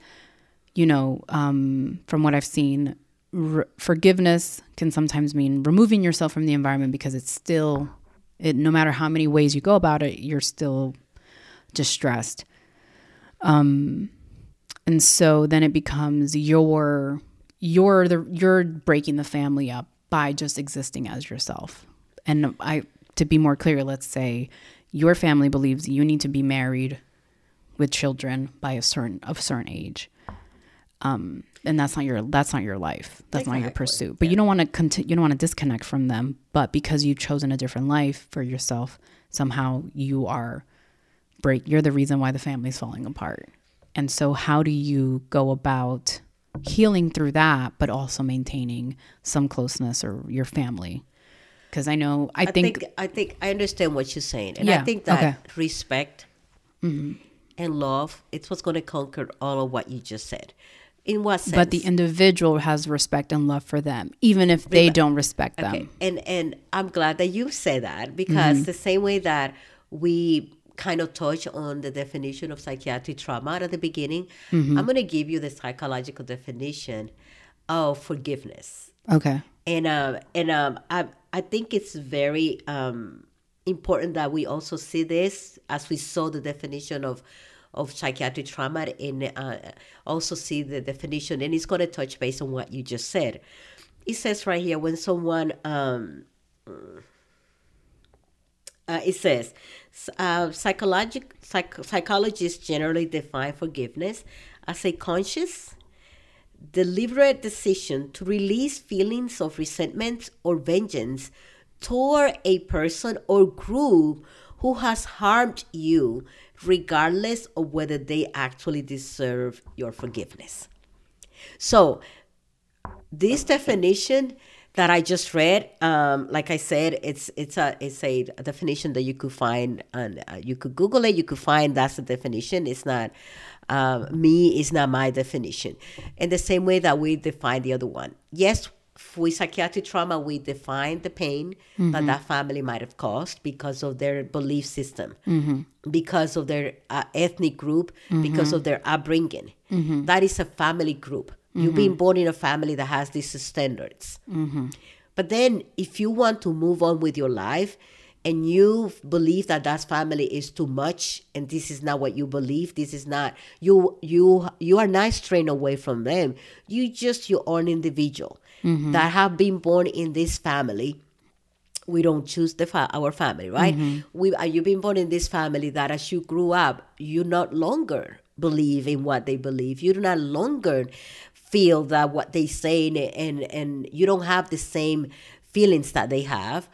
you know um, from what i've seen r- forgiveness can sometimes mean removing yourself from the environment because it's still it, no matter how many ways you go about it you're still distressed. Um and so then it becomes your you're the you're breaking the family up by just existing as yourself. And i to be more clear let's say your family believes you need to be married with children by a certain of a certain age. Um and that's not your that's not your life. That's not your pursuit. But you don't want to continue you don't want to disconnect from them but because you've chosen a different life for yourself somehow you are break you're the reason why the family's falling apart. And so how do you go about healing through that but also maintaining some closeness or your family? Because i know i, I think, think, I think I understand what you're saying, and Yeah, I think that okay. respect mm-hmm. and love it's what's going to conquer all of what you just said. In what sense? but the individual has respect and love for them even if they don't respect them Okay. And and I'm glad that you say that because Mm-hmm. the same way that we kind of touch on the definition of psychiatric trauma at the beginning, Mm-hmm. I'm going to give you the psychological definition of forgiveness. okay And um and um I I think it's very um important that we also see this as we saw the definition of of psychiatric trauma and uh, also see the definition and it's going to touch base on what you just said. It says right here when someone um uh, it says uh, psychologic psych- psychologists generally define forgiveness as a conscious deliberate decision to release feelings of resentment or vengeance toward a person or group who has harmed you, regardless of whether they actually deserve your forgiveness. So, this definition that I just read, um, like I said, it's it's a it's a definition that you could find and uh, you could Google it. You could find that's the definition. It's not um, me. It's not my definition. In the same way that we define the other one. Yes, with psychiatric trauma, we define the pain that mm-hmm. that family might have caused because of their belief system, mm-hmm. because of their uh, ethnic group, because mm-hmm. of their upbringing. That is a family group. You've been born in a family that has these standards. But then, if you want to move on with your life and you believe that that family is too much and this is not what you believe, this is not you you you are not straying away from them. You just your own individual that have been born in this family we don't choose the fa- our family, right? We uh, you've been born in this family that as you grew up, you not longer believe in what they believe. You do not longer feel that what they say and and, and you don't have the same feelings that they have.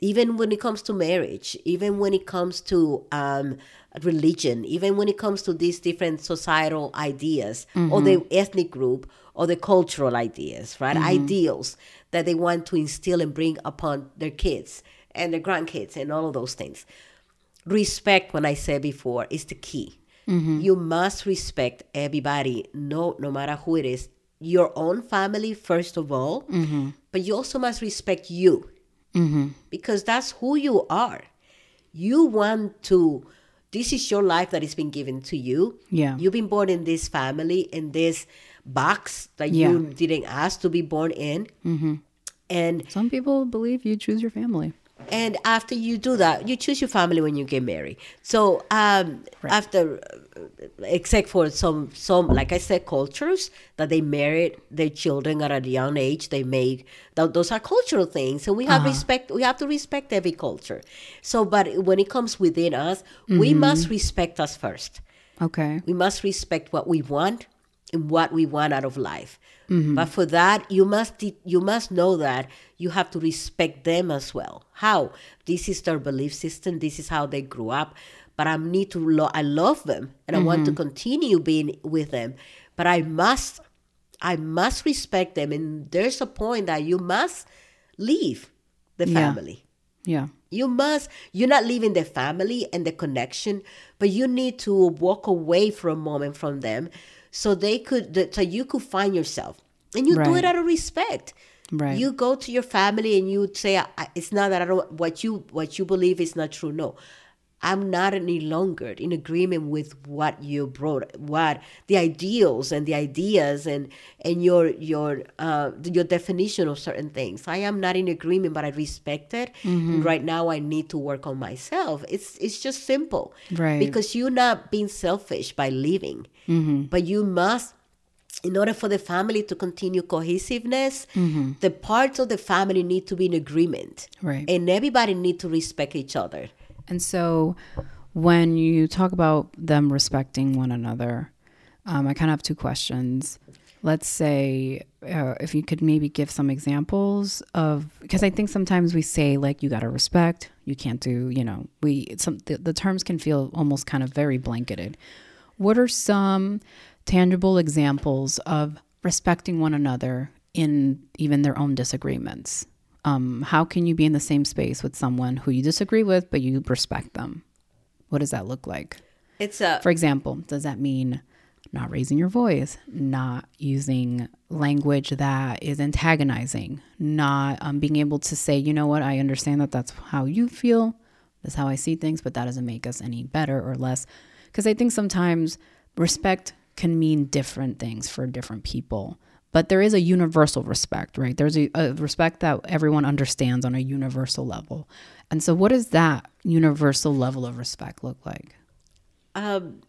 Even when it comes to marriage, even when it comes to um, religion, even when it comes to these different societal ideas or the mm-hmm. ethnic group or the cultural ideas, right? Mm-hmm. Ideals that they want to instill and bring upon their kids and their grandkids and all of those things. Respect, when I said before, is the key. Mm-hmm. You must respect everybody, no, no matter who it is. Your own family, first of all, but you also must respect you because that's who you are. You want to, this is your life that has been given to you. Yeah. You've been born in this family, in this box that Yeah. you didn't ask to be born in. Mm-hmm. And some people believe you choose your family and after you do that, you choose your family when you get married. So um, after, uh, except for some some like I said, cultures that they married their children at a young age, they make th- those are cultural things, and we have respect. We have to respect every culture. So, but when it comes within us, we must respect us first. okay We must respect what we want. In what we want out of life. Mm-hmm. But for that, you must you must know that you have to respect them as well. How this is their belief system. This is how they grew up. But I need to. Lo- I love them, and I want to mm-hmm. continue being with them. But I must, I must respect them. And there's a point that you must leave the Yeah. family. Yeah. You must, you're not leaving the family and the connection, but you need to walk away for a moment from them so they could, that- so you could find yourself. And you do it out of respect. Right. You go to your family and you say, it's not that I don't, what you, what you believe is not true. No. I'm not any longer in agreement with what you brought, what the ideals and the ideas and and your your uh, your definition of certain things. I am not in agreement, but I respect it. Mm-hmm. Right now, I need to work on myself. It's it's just simple, Right. Because you're not being selfish by leaving, Mm-hmm. but you must in order for the family to continue cohesiveness, the parts of the family need to be in agreement. Right. And everybody need to respect each other. And so when you talk about them respecting one another, um, I kind of have two questions. Let's say uh, if you could maybe give some examples of because I think sometimes we say like you got to respect, you can't do, you know, we some the, the terms can feel almost kind of very blanketed. What are some tangible examples of respecting one another in even their own disagreements? Um, how can you be in the same space with someone who you disagree with, but you respect them? What does that look like? It's a For example, does that mean not raising your voice, not using language that is antagonizing, not um, being able to say, you know what, I understand that that's how you feel, that's how I see things, but that doesn't make us any better or less. Because I think sometimes respect can mean different things for different people. But there is a universal respect, right? There's a, a respect that everyone understands on a universal level. And so, what does that universal level of respect look like? um,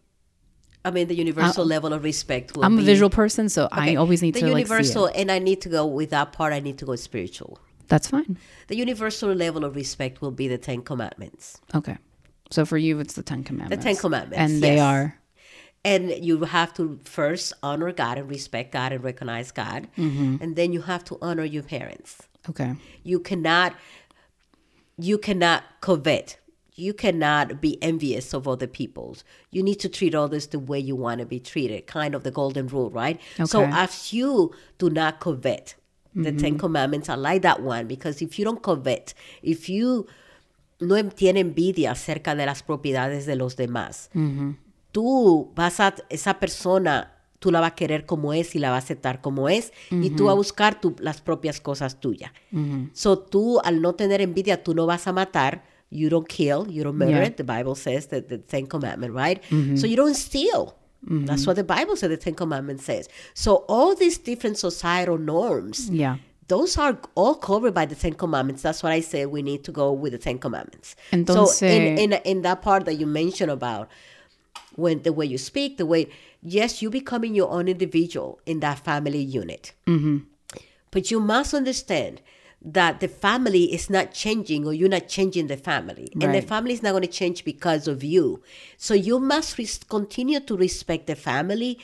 I mean, the universal level of respect. Will I'm a visual person, so I Okay, always need the to like universal, it. and I need to go with that part. I need to go spiritual. That's fine. The universal level of respect will be the Ten Commandments. Okay. So for you, it's the Ten Commandments. The Ten Commandments, and they are And you have to first honor God and respect God and recognize God, Mm-hmm. and then you have to honor your parents. okay. You cannot, you cannot covet. You cannot be envious of other people's. You need to treat others the way you want to be treated. Kind of the golden rule, right? So Okay. as you do not covet, the Ten Commandments are like that one because if you don't covet, if you no tiene envidia acerca de las propiedades de los demás, tú vas a, esa persona, tú la vas a querer como es y la vas a aceptar como es y tú vas a buscar tu- las propias cosas tuyas. So tú, al no tener envidia, tú no vas a matar. You don't kill, you don't murder. Yeah. The Bible says that the Ten Commandment, right? So you don't steal. That's what the Bible says. The Ten Commandment says. So all these different societal norms, Yeah. those are all covered by the Ten Commandments. That's what I said. We need to go with the Ten Commandments. so Entonces- in, in in that part that you mentioned about when the way you speak, the way yes, you becoming your own individual in that family unit. Mm-hmm. But you must understand that the family is not changing or you're not changing the family. And the family is not going to change because of you. So you must res- continue to respect the family,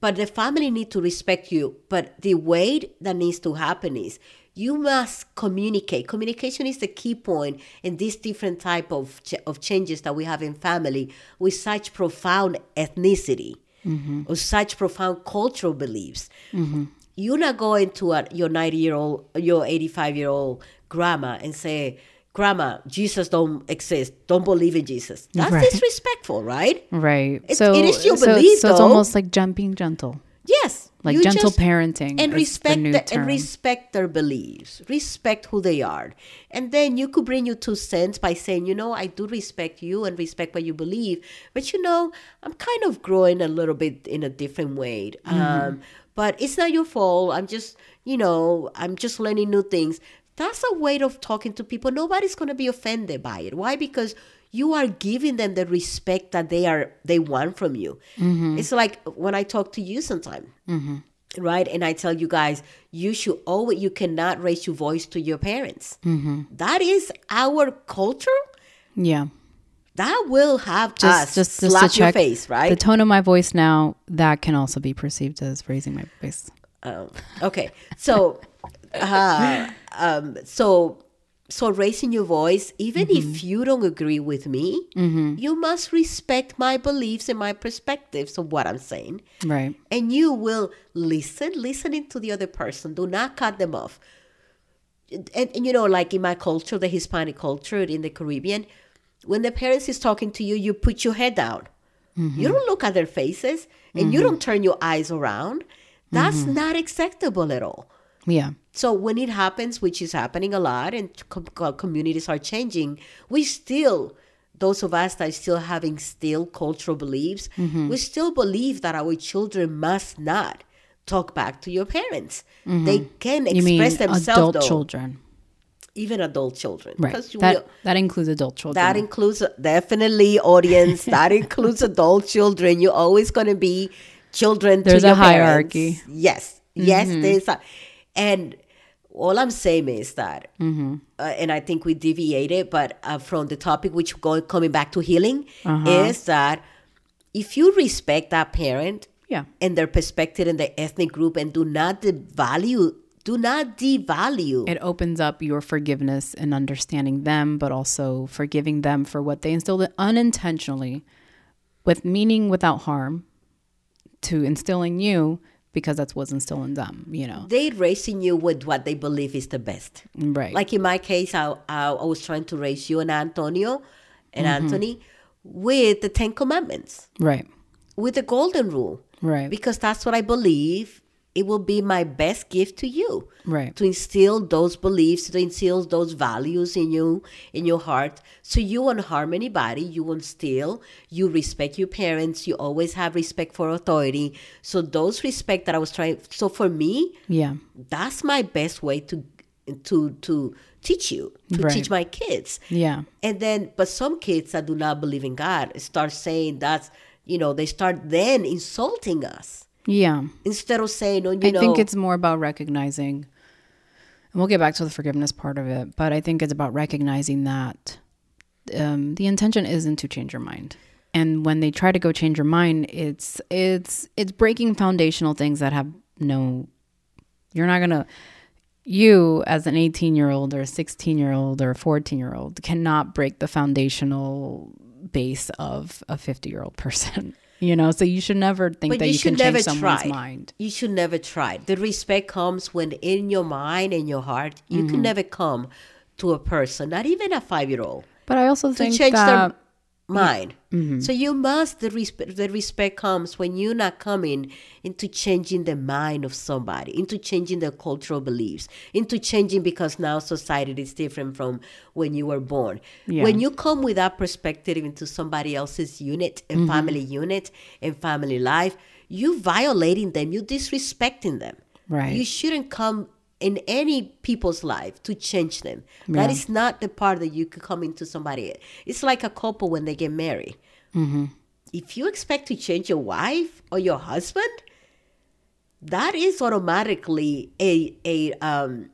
but the family need to respect you. But the way that needs to happen is you must communicate. Communication is the key point in these different type of, ch- of changes that we have in family with such profound ethnicity mm-hmm. or such profound cultural beliefs mm-hmm. you're not going to a, your 90 year old your 85 year old grandma and say grandma jesus don't exist don't believe in jesus that's Right. disrespectful right Right. It- so it is your so, belief, so it's though. almost like jumping gentle, yes like you gentle just- parenting, and respect the the- and respect their beliefs. Respect who they are. And then you could bring your two cents by saying you know i do respect you and respect what you believe. But you know i'm kind of growing a little bit in a different way. Mm-hmm. um, but it's not your fault. I'm just you know i'm just learning new things. That's a way of talking to people. Nobody's going to be offended by it. Why? Because you are giving them the respect that they are they want from you Mm-hmm. it's like when i talk to you sometimes right and i tell you guys you should always you cannot raise your voice to your parents Mm-hmm. That is our culture yeah. that will have Just us just just slap to your face, right? the tone of my voice now that can also be perceived as raising my voice. Um, okay, so, uh, um, so, so raising your voice, even Mm-hmm. if you don't agree with me, mm-hmm. you must respect my beliefs and my perspectives of what I'm saying, Right. and you will listen, listening to the other person. Do not cut them off. And, and you know, like in my culture, the Hispanic culture in the Caribbean, when the parents is talking to you, you put your head down. Mm-hmm. You don't look at their faces, and you mm-hmm. don't turn your eyes around. That's not acceptable at all. Yeah. So when it happens, which is happening a lot, and co- uh, communities are changing, we still, those of us that are still having still cultural beliefs, mm-hmm. we still believe that our children must not talk back to your parents. Mm-hmm. They can express themselves, adult though, children. even adult children. Right. Because we- That that includes adult children. that includes uh, definitely audience. that includes adult children. You're always going to be children. There's to a parents. hierarchy. Mm-hmm. Yes, yes. Mm-hmm. There's a, and all I'm saying is that, Mm-hmm. uh, and I think we deviated, but uh, from the topic which going coming back to healing Uh-huh. is that if you respect that parent yeah. and their perspective in the ethnic group and do not devalue, do not devalue It opens up your forgiveness and understanding them, but also forgiving them for what they instilled unintentionally, with meaning without harm, to instilling you because that's what's instilled in them. You know. They're raising you with what they believe is the best. Right. Like in my case, I, I, I was trying to raise you and Antonio and Mm-hmm. Anthony with the Ten Commandments, right. with the Golden Rule, Right. because that's what I believe. It will be my best gift to you, Right. to instill those beliefs, to instill those values in you, in your heart, so you won't harm anybody. You won't steal. You respect your parents. You always have respect for authority. So those respect that I was trying. So for me, Yeah. that's my best way to to to teach you to Right. teach my kids Yeah. and then but some kids that do not believe in god start saying that's you know they start then insulting us Yeah. instead of saying oh you I know think it's more about recognizing, and we'll get back to the forgiveness part of it, but I think it's about recognizing that um, the intention isn't to change your mind. And when they try to go change your mind, it's it's it's breaking foundational things that have no. You're not gonna. You as an 18 year old or a 16 year old or a 14 year old cannot break the foundational base of a 50 year old person. You know, so you should never think but that you, you, can never change someone's try mind. you should never try the respect comes when in your mind and your heart you Mm-hmm. can never come to a person not even a five-year-old But I also think change that their mind. Mm-hmm. So you must the respect the respect comes when you're not coming into changing the mind of somebody, into changing their cultural beliefs, into changing because now society is different from when you were born. Yeah. When you come with that perspective into somebody else's unit and Mm-hmm. family unit and family life, you violating them, you disrespecting them. Right. You shouldn't come in any people's life to change them. Yeah. That is not the part that you could come into somebody. It's like a couple when they get married. Mm-hmm. If you expect to change your wife or your husband, that is automatically a a um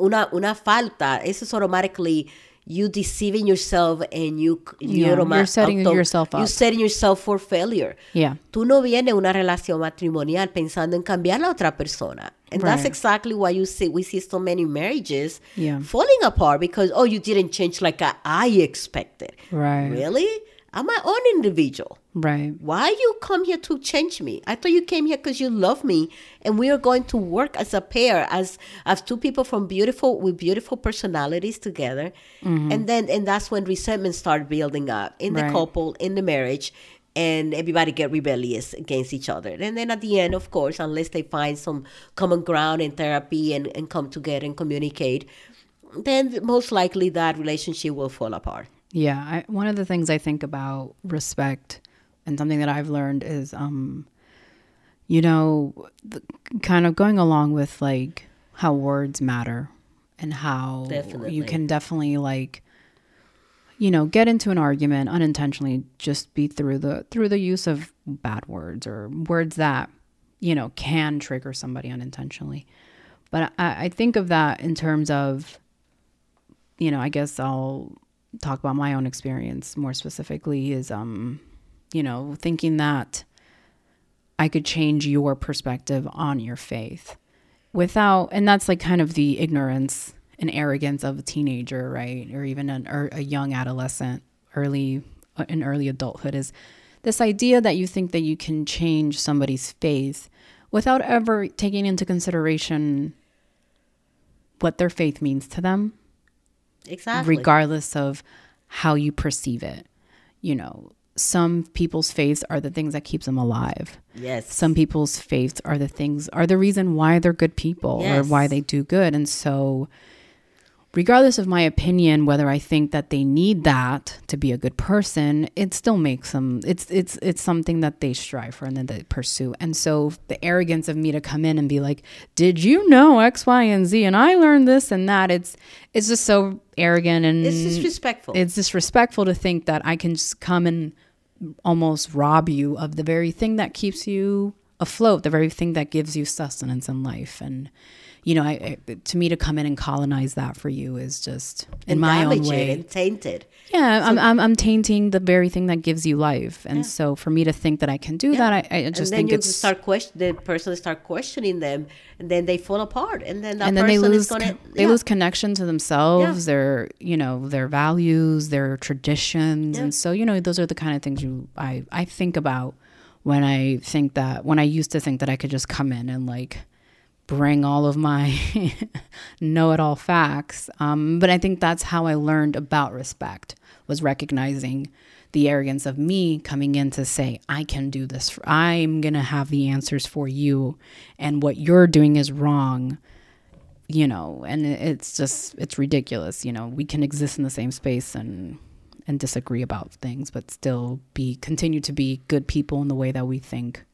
una una falta. Eso is automatically you deceiving yourself and you yeah, you're setting yourself up. You're setting yourself for failure. Yeah. Tú no vienes una relación matrimonial pensando en cambiar a la otra persona. And that's exactly why you see we see so many marriages Yeah. falling apart because oh you didn't change like I expected. Right. Really? I'm my own individual. Right. Why you come here to change me? I thought you came here because you love me, and we are going to work as a pair, as as two people from beautiful with beautiful personalities together, mm-hmm. and then and that's when resentment start building up in the Right. couple, in the marriage, and everybody get rebellious against each other. And then at the end, of course, unless they find some common ground in therapy and and come together and communicate, then most likely that relationship will fall apart. Yeah. I, one of the things I think about respect and something that I've learned is, um, you know, the, kind of going along with like how words matter and how Definitely. you can definitely like, you know, get into an argument unintentionally just be through the through the use of bad words or words that you know can trigger somebody unintentionally. But I, I think of that in terms of, you know, I guess I'll talk about my own experience more specifically is um you know thinking that i could change your perspective on your faith without and that's like kind of the ignorance and arrogance of a teenager right or even an, or a young adolescent early uh, in early adulthood is this idea that you think that you can change somebody's faith without ever taking into consideration what their faith means to them Exactly. regardless of how you perceive it. You know, some people's faiths are the things that keeps them alive. yes. Some people's faiths are the things are the reason why they're good people or why they do good. And so regardless of my opinion whether I think that they need that to be a good person, it still makes them it's it's it's something that they strive for and that they pursue. And so the arrogance of me to come in and be like, "Did you know X, Y, and Z?" and I learned this and that. It's it's just so arrogant and it's disrespectful. it's disrespectful to think that I can just come and almost rob you of the very thing that keeps you afloat, the very thing that gives you sustenance in life. And, you know, I, I to me to come in and colonize that for you is just in and my own way. and tainted. Yeah, I'm, I'm I'm tainting the very thing that gives you life, and so for me to think that I can do that, I, I just and then think you it's start question the person start questioning them, and then they fall apart, and then that and then person they lose is gonna they yeah. lose connection to themselves their you know their values their traditions. And so you know those are the kind of things you i i think about when i think that when i used to think that i could just come in and like bring all of my know-it-all facts. Um, but i think that's how i learned about respect was recognizing the arrogance of me coming in to say i can do this for, i'm gonna have the answers for you and what you're doing is wrong you know? And it's just it's ridiculous you know? We can exist in the same space and and disagree about things but still be continue to be good people in the way that we think.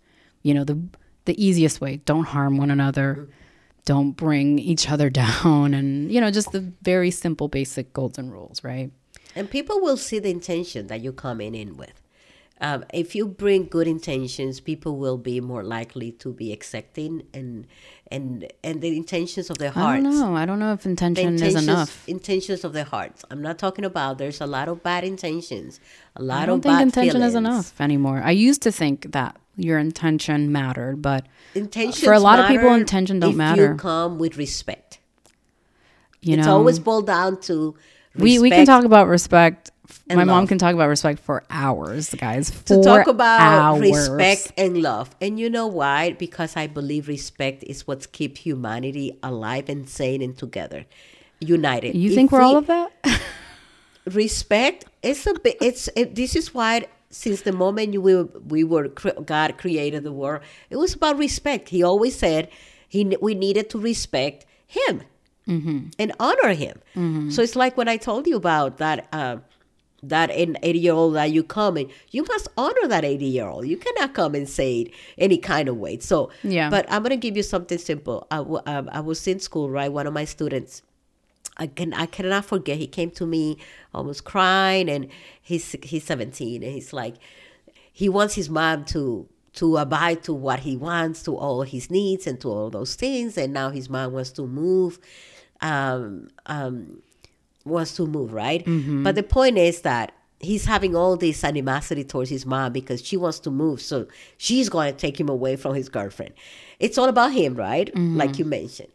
You know the the easiest way don't harm one another don't bring each other down and you know just the very simple basic golden rules right And people will see the intention that you're coming in with. Um, if you bring good intentions, people will be more likely to be accepting and and and the intentions of their i hearts. don't know i don't know if intention is enough intentions of their hearts. I'm not talking about there's a lot of bad intentions, a lot i don't of think bad intention is enough anymore i used to think that your intention mattered but Intentions For a lot of people, intention don't if matter. You come with respect. you it's know always boiled down to we we can talk about respect. And My mom can talk about respect for hours, guys. to talk about hours. respect and love. And you know why? Because I believe respect is what keeps humanity alive and sane and together, united. You If think we're we- all of that? respect it's a bit it's it, this is why since the moment you we were, we were god created the world it was about respect he always said he we needed to respect him and honor him so it's like when i told you about that uh, that an 80 year old that you come in, you must honor that 80 year old you cannot come and say it any kind of way so Yeah. but i'm going to give you something simple I, w- um, I was in school right one of my students I can I cannot forget. He came to me almost crying, and he's he's 17, and he's like, he wants his mom to to abide to what he wants, to all his needs, and to all those things. And now his mom wants to move, um, um, wants to move, right? But the point is that he's having all this animosity towards his mom because she wants to move, so she's going to take him away from his girlfriend. It's all about him, right? Like you mentioned,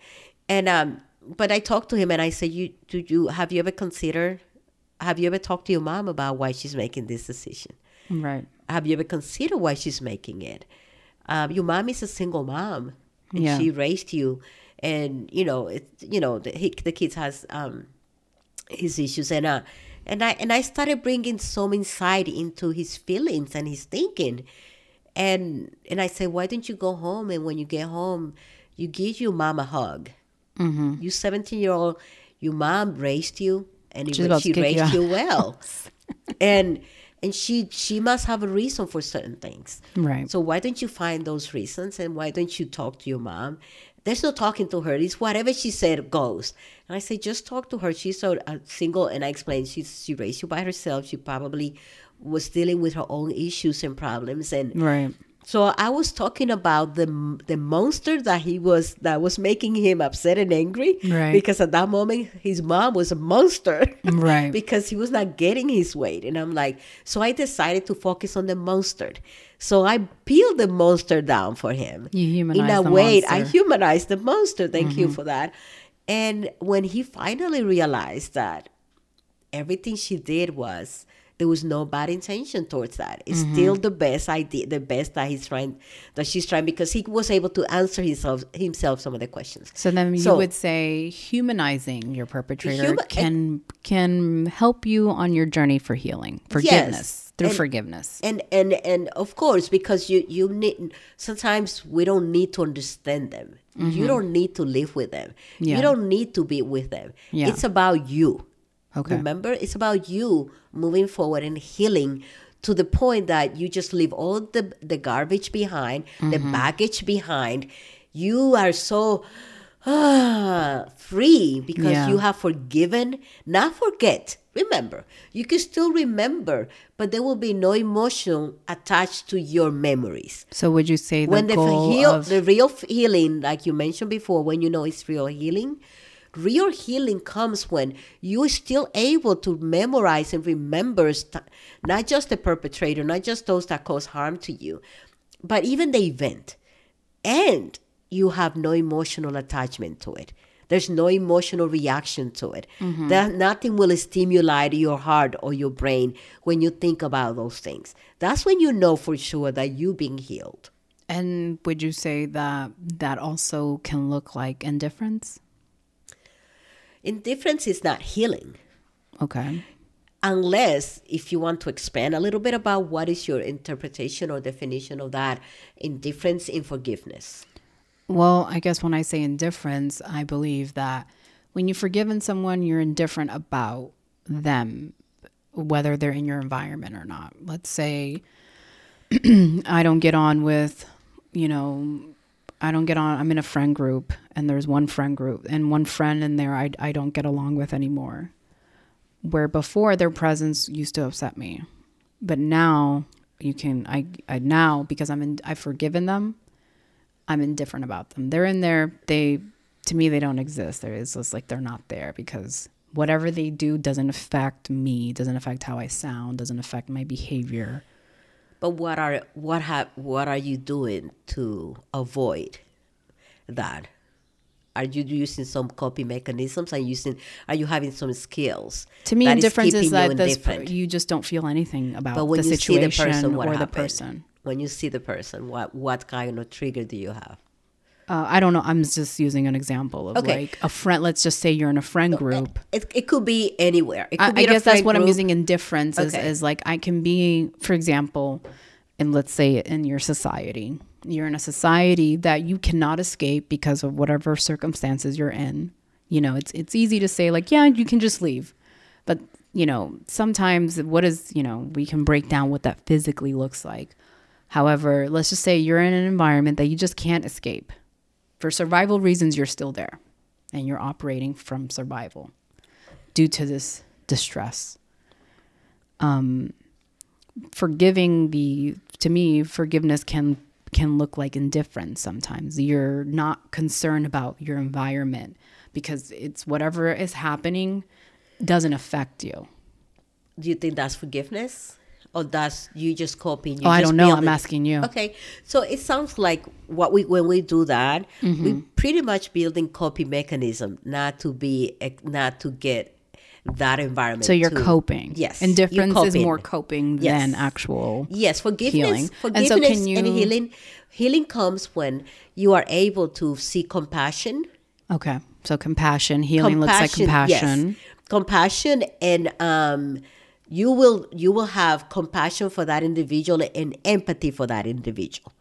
and um, but I talked to him and I said, "You do you have you ever considered? Have you ever talked to your mom about why she's making this decision? right. Have you ever considered why she's making it? Um, your mom is a single mom, and Yeah. she raised you, and you know, it, you know, the, he, the kids has um, his issues, and uh, and I and I started bringing some insight into his feelings and his thinking, and and I said, why don't you go home and when you get home, you give your mom a hug. Mm-hmm. You 17 year old, your mom raised you, and about she to you raised you well, and and she she must have a reason for certain things. Right. So why don't you find those reasons and why don't you talk to your mom? There's no talking to her. It's whatever she said goes. And I say, just talk to her. She's so uh, single, and I explained she's she raised you by herself. She probably was dealing with her own issues and problems, and Right. So I was talking about the the monster that he was that was making him upset and angry. Right. Because at that moment his mom was a monster. Right. because he was not getting his weight. And I'm like, so I decided to focus on the monster. So I peeled the monster down for him. You humanized In a way, I humanized the monster. Thank you mm-hmm. for that. And when he finally realized that everything she did was there was no bad intention towards that. It's mm-hmm. still the best idea, the best that he's trying, that she's trying, because he was able to answer himself himself some of the questions. So then you would say humanizing your perpetrator can can help you on your journey for healing, forgiveness through and- forgiveness. and and and of course because you you need sometimes we don't need to understand them you mm-hmm. don't need to live with them Yeah. you don't need to be with them Yeah. it's about you Okay. remember it's about you moving forward and healing to the point that you just leave all the the garbage behind the baggage behind. You are so ah, free because Yeah. you have forgiven. Not forget remember. You can still remember but there will be no emotion attached to your memories. So would you say the when the heal, of the real healing like you mentioned before when you know it's real healing real healing comes when you're still able to memorize and remember st- not just the perpetrator not just those that cause harm to you but even the event. And you have no emotional attachment to it. There's no emotional reaction to it. Mm-hmm. That nothing will stimulate your heart or your brain when you think about those things. That's when you know for sure that you've been healed. And would you say that that also can look like indifference? Indifference is not healing Okay. unless if you want to expand a little bit about what is your interpretation or definition of that indifference in forgiveness Well, I guess when I say indifference, I believe that when you've forgiven someone, you're indifferent about them, whether they're in your environment or not. Let's say I don't get on with, you know, I don't get on, I'm in a friend group and there's one friend group and one friend in there I, I don't get along with anymore. Where before their presence used to upset me. But now you can, I, I now, because I'm in, I've forgiven them, I'm indifferent about them. They're in there. They, to me, they don't exist. There is just like they're not there because whatever they do doesn't affect me, doesn't affect how I sound, doesn't affect my behavior. But what are what have what are you doing to avoid that are you using some coping mechanisms are you using are you having some skills To me, that indifference is you that this, indifferent? you just don't feel anything about but when the you see the person what or the person. when you see the person what what kind of trigger do you have Uh, I don't know. I'm just using an example of Okay. like a friend. Let's just say you're in a friend group. it, it could be anywhere it I, be I guess that's what I'm group. using indifference is, Okay. is like I can be, for example, and let's say in your society, you're in a society that you cannot escape because of whatever circumstances you're in. You know, it's it's easy to say like, yeah, you can just leave, but you know, sometimes what is you know we can break down what that physically looks like. However, let's just say you're in an environment that you just can't escape. For survival reasons, you're still there, and you're operating from survival due to this distress. Um, forgiving the to me, forgiveness can can look like indifference sometimes. You're not concerned about your environment because it's whatever is happening doesn't affect you. do you think that's forgiveness or that's you just copying you oh, I don't know. I'm asking you. Okay, so it sounds like what we when we do that, Mm-hmm. we pretty much building copy mechanism, not to be not to get that environment. So you're coping. Yes, Indifference is more coping Yes. than actual. Yes, forgiveness. healing. And Forgiveness so and, can you- healing. Healing comes when you are able to see compassion. Okay. So compassion, healing looks like compassion. Yes. Compassion and um you will you will have compassion for that individual and empathy for that individual.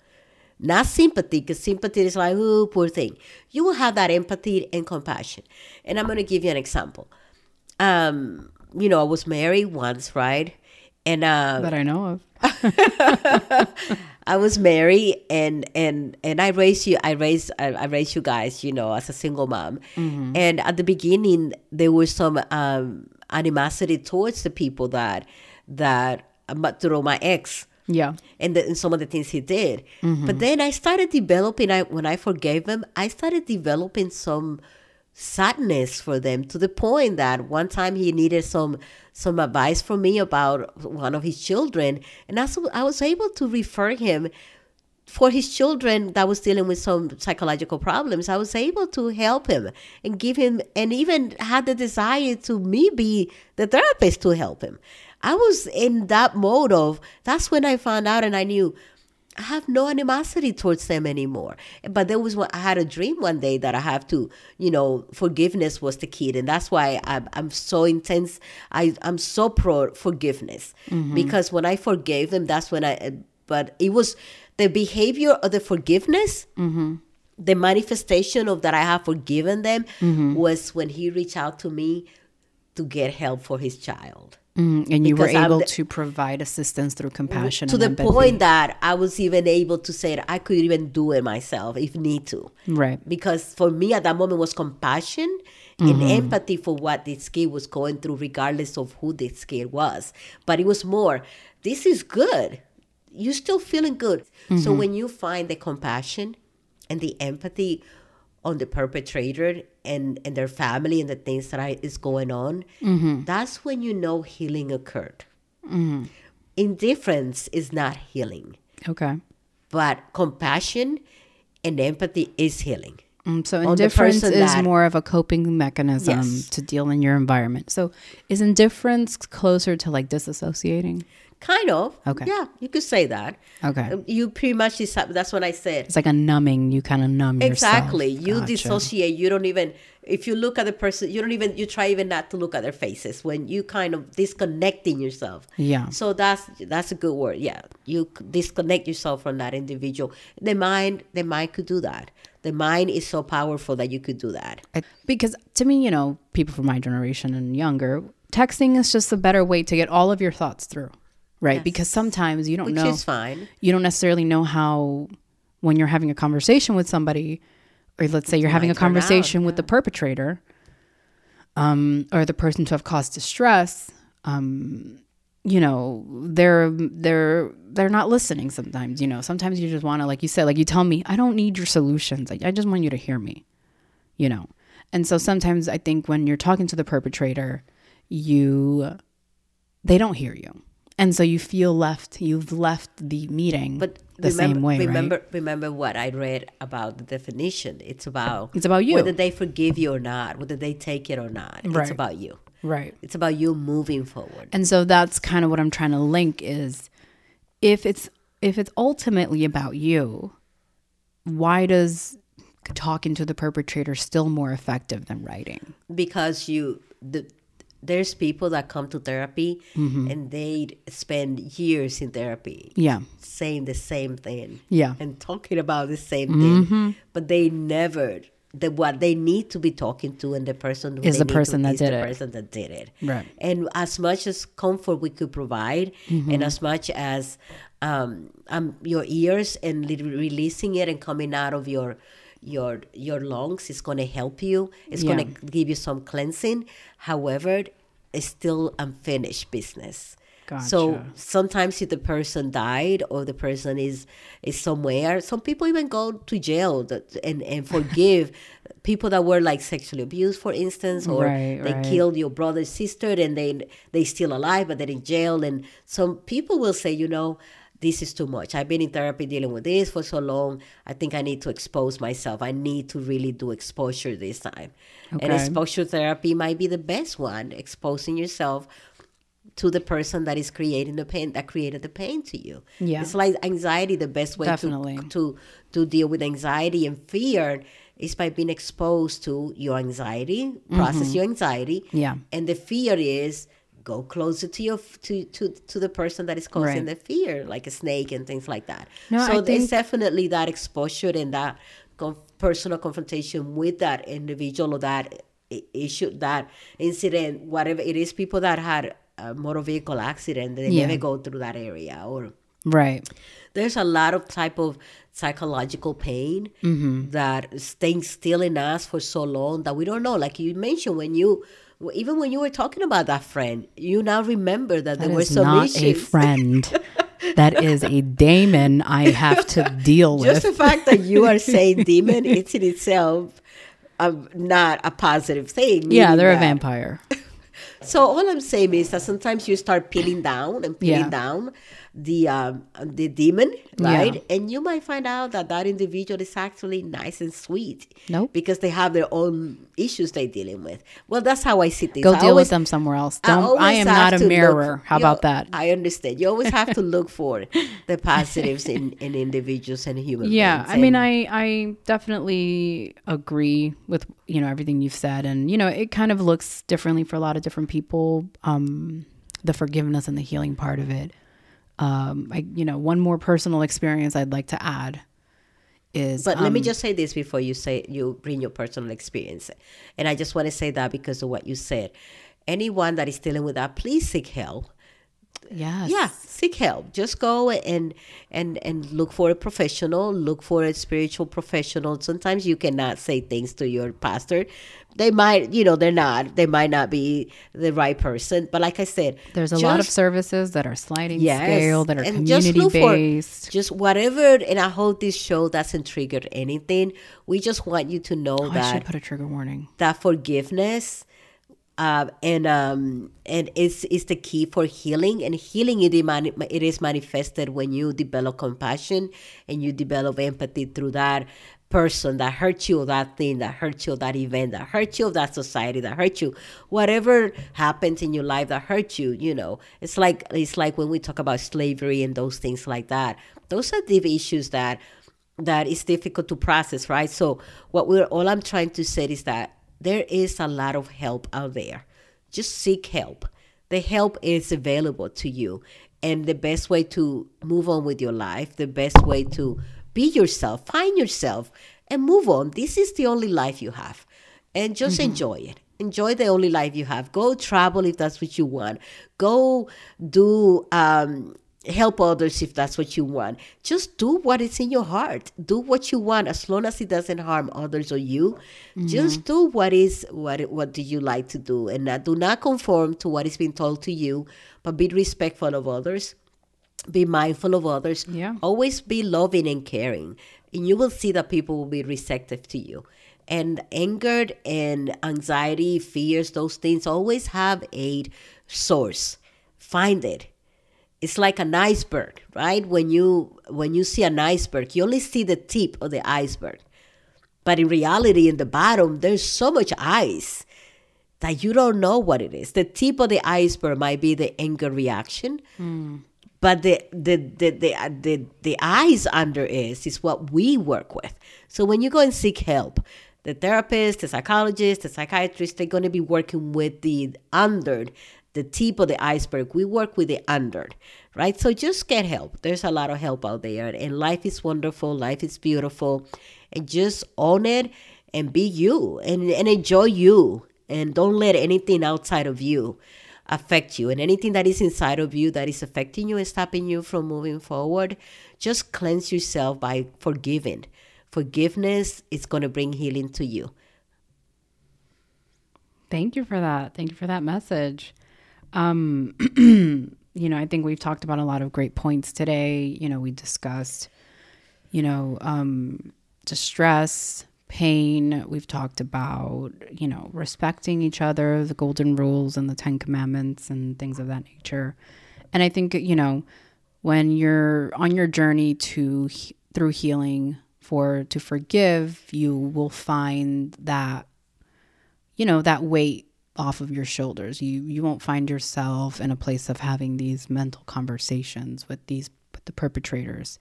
Not sympathy, because sympathy is like, oh, poor thing. You will have that empathy and compassion. And I'm going to give you an example. Um, you know, I was married once, right? And uh, That I know of. I was married and and and I raised you I raised I, I raised you guys you know as a single mom and at the beginning there was some um animosity towards the people that that uh, but through my ex Yeah. and, the, and some of the things he did. Mm-hmm. But then I started developing. I when I forgave him, I started developing some sadness for them to the point that one time he needed some some advice from me about one of his children, and I was, I was able to refer him for his children that was dealing with some psychological problems, I was able to help him and give him, and even had the desire to me be the therapist to help him. I was in that mode of that's when I found out and I knew I have no animosity towards them anymore. But there was I had a dream one day that I have to, you know, forgiveness was the key, and that's why I'm, I'm so intense. I I'm so pro forgiveness mm-hmm. because when I forgave them, that's when I. But it was the behavior of the forgiveness. Mm-hmm. The manifestation of that I have forgiven them mm-hmm. was when he reached out to me to get help for his child Mm, and you were Because able the- to provide assistance through compassion to the empathy. point that I was even able to say that I could even do it myself if need to. Right. Because for me at that moment was compassion and empathy for what this kid was going through, regardless of who this kid was. But it was more, this is good. You're still feeling good. So mm-hmm. when you find the compassion and the empathy on the perpetrator and, and their family and the things that is going on, mm-hmm. that's when you know healing occurred. Mm-hmm. Indifference is not healing, Okay. but compassion and empathy is healing. Mm, so indifference is that- more of a coping mechanism Yes. to deal in your environment. So is indifference closer to like disassociating? Kind of. Okay. Yeah, you could say that. Okay. Um, you pretty much decide. That's what I said. It's like a numbing. You kind of numb Exactly. yourself. Exactly. You Gotcha. dissociate. You don't even. If you look at the person, you don't even. You try even not to look at their faces when you kind of disconnecting yourself. Yeah. So that's that's a good word. Yeah. You disconnect yourself from that individual. The mind, the mind could do that. The mind is so powerful that you could do that. I- because to me, you know, people from my generation and younger, texting is just a better way to get all of your thoughts through, right? Because sometimes you don't Which know, is fine. you don't necessarily know how when you're having a conversation with somebody, or let's say you're having a turn out, conversation with the perpetrator, um, or the person to have caused distress. Um, you know, they're they're they're not listening. Sometimes, you know, sometimes you just want to, like you said, like you tell me, I don't need your solutions. I, I just want you to hear me you know and so sometimes i think when you're talking to the perpetrator you they don't hear you and so you feel left you've left the meeting But the remember, same way remember, right remember what I read about the definition. It's about It's about you. whether they forgive you or not, whether they take it or not. Right. It's about you. right It's about you moving forward. and so that's kind of what i'm trying to link is if it's if it's ultimately about you why does talking to the perpetrator still more effective than writing because you the there's people that come to therapy Mm-hmm. and they spend years in therapy yeah saying the same thing Yeah. and talking about the same Mm-hmm. thing but they never the what they need to be talking to and the person who Is the person to, that did the it. person that did it Right. and as much as comfort we could provide Mm-hmm. and as much as um, um your ears and releasing it and coming out of your your your lungs is going to help you it's Yeah. going to give you some cleansing however it's still unfinished business so sometimes if the person died or the person is is somewhere some people even go to jail that- and and forgive people that were like sexually abused for instance or Right, they right. killed your brother sister and they they still alive but they're in jail and some people will say you know this is too much i've been in therapy dealing with this for so long i think i need to expose myself i need to really do exposure this time Okay. and exposure therapy might be the best one exposing yourself to the person that is creating the pain that created the pain to you. Yeah. It's like anxiety, the best way Definitely. to to to deal with anxiety and fear is by being exposed to your anxiety, process your anxiety. Mm-hmm. Yeah. And the fear is go closer to your to to, to the person that is causing Right. the fear, like a snake and things like that. No, so I there's think- definitely that exposure and that con- personal confrontation with that individual or that issue, that incident, whatever it is. People that had a motor vehicle accident, they Yeah. never go through that area, or right there's a lot of type of psychological pain Mm-hmm. that stays still in us for so long that we don't know. Like you mentioned, when you even when you were talking about that friend, you now remember that, that there were is some not a friend that is a demon I have to deal Just with. Just the fact that you are saying demon, it's in itself um, not a positive thing. Yeah, they're a vampire. So all I'm saying is that sometimes you start peeling down and peeling Yeah. down the um, the demon, Yeah. right? And you might find out that that individual is actually nice and sweet. Nope. Because they have their own issues they're dealing with. Well, that's how I see things. Go I deal always- with them somewhere else. I Don't. I, always am not a to look- mirror. How about that? I understand. You always have to look for the positives in, in individuals and human Yeah. I mean, I I definitely agree with you know everything you've said, and you know it kind of looks differently for a lot of different people. Um, the forgiveness and the healing part of it. Um, I you know one more personal experience I'd like to add is But let me um, just say this before you say you bring your personal experience, and I just want to say that because of what you said. Anyone that is dealing with that, please seek help. Yes Yeah, seek help. Just go and and and look for a professional. Look for a spiritual professional. Sometimes you cannot say things to your pastor. They might, you know, they're not. They might not be the right person. But like I said, There's a lot of services that are sliding Yes, scale that are just community look for- based. just whatever. And I hope this show doesn't trigger anything. We just want you to know Oh, I should put a trigger warning. that forgiveness uh, and um, and it's, is the key for healing and healing it, it is manifested when you develop compassion and you develop empathy through that person that hurt you that thing that hurt you that event that hurt you that society that hurt you whatever happens in your life that hurt you you know it's like it's like when we talk about slavery and those things like that those are deep issues that that is difficult to process, right? So what we're all I'm trying to say is that there is a lot of help out there. Just seek help. The help is available to you. And the best way to move on with your life, the best way to be yourself, find yourself and move on. This is the only life you have. And just enjoy it. Enjoy the only life you have. Go travel if that's what you want. Go do um help others if that's what you want. Just do what is in your heart. Do what you want as long as it doesn't harm others or you. Mm-hmm. Just do what is what what do you like to do and not, do not conform to what is being told to you, but be respectful of others. Be mindful of others. Yeah. Always be loving and caring. And you will see that people will be receptive to you. And anger and anxiety, fears, those things always have a source. Find it it's like an iceberg right? When you when you see an iceberg you only see the tip of the iceberg. But in reality in the bottom there's so much ice that you don't know what it is. The tip of the iceberg might be the anger reaction but the the the the, uh, the, the eyes under is is what we work with. So when you go and seek help the therapist the psychologist the psychiatrist they're going to be working with the under the tip of the iceberg. We work with the under right? So just get help. There's a lot of help out there and life is wonderful life is beautiful. And just own it and be you and, and enjoy you and don't let anything outside of you affect you. And anything that is inside of you that is affecting you and stopping you from moving forward just cleanse yourself by forgiving. Forgiveness is going to bring healing to you. Thank you for that. Thank you for that message. Um, you know, I think we've talked about a lot of great points today. You know, we discussed, you know, um, distress, pain. We've talked about, you know, respecting each other, the golden rules and the 10 commandments and things of that nature. And I think, you know, when you're on your journey to through healing for to forgive, you will find that you know that weight off of your shoulders. You you won't find yourself in a place of having these mental conversations with these with the perpetrators.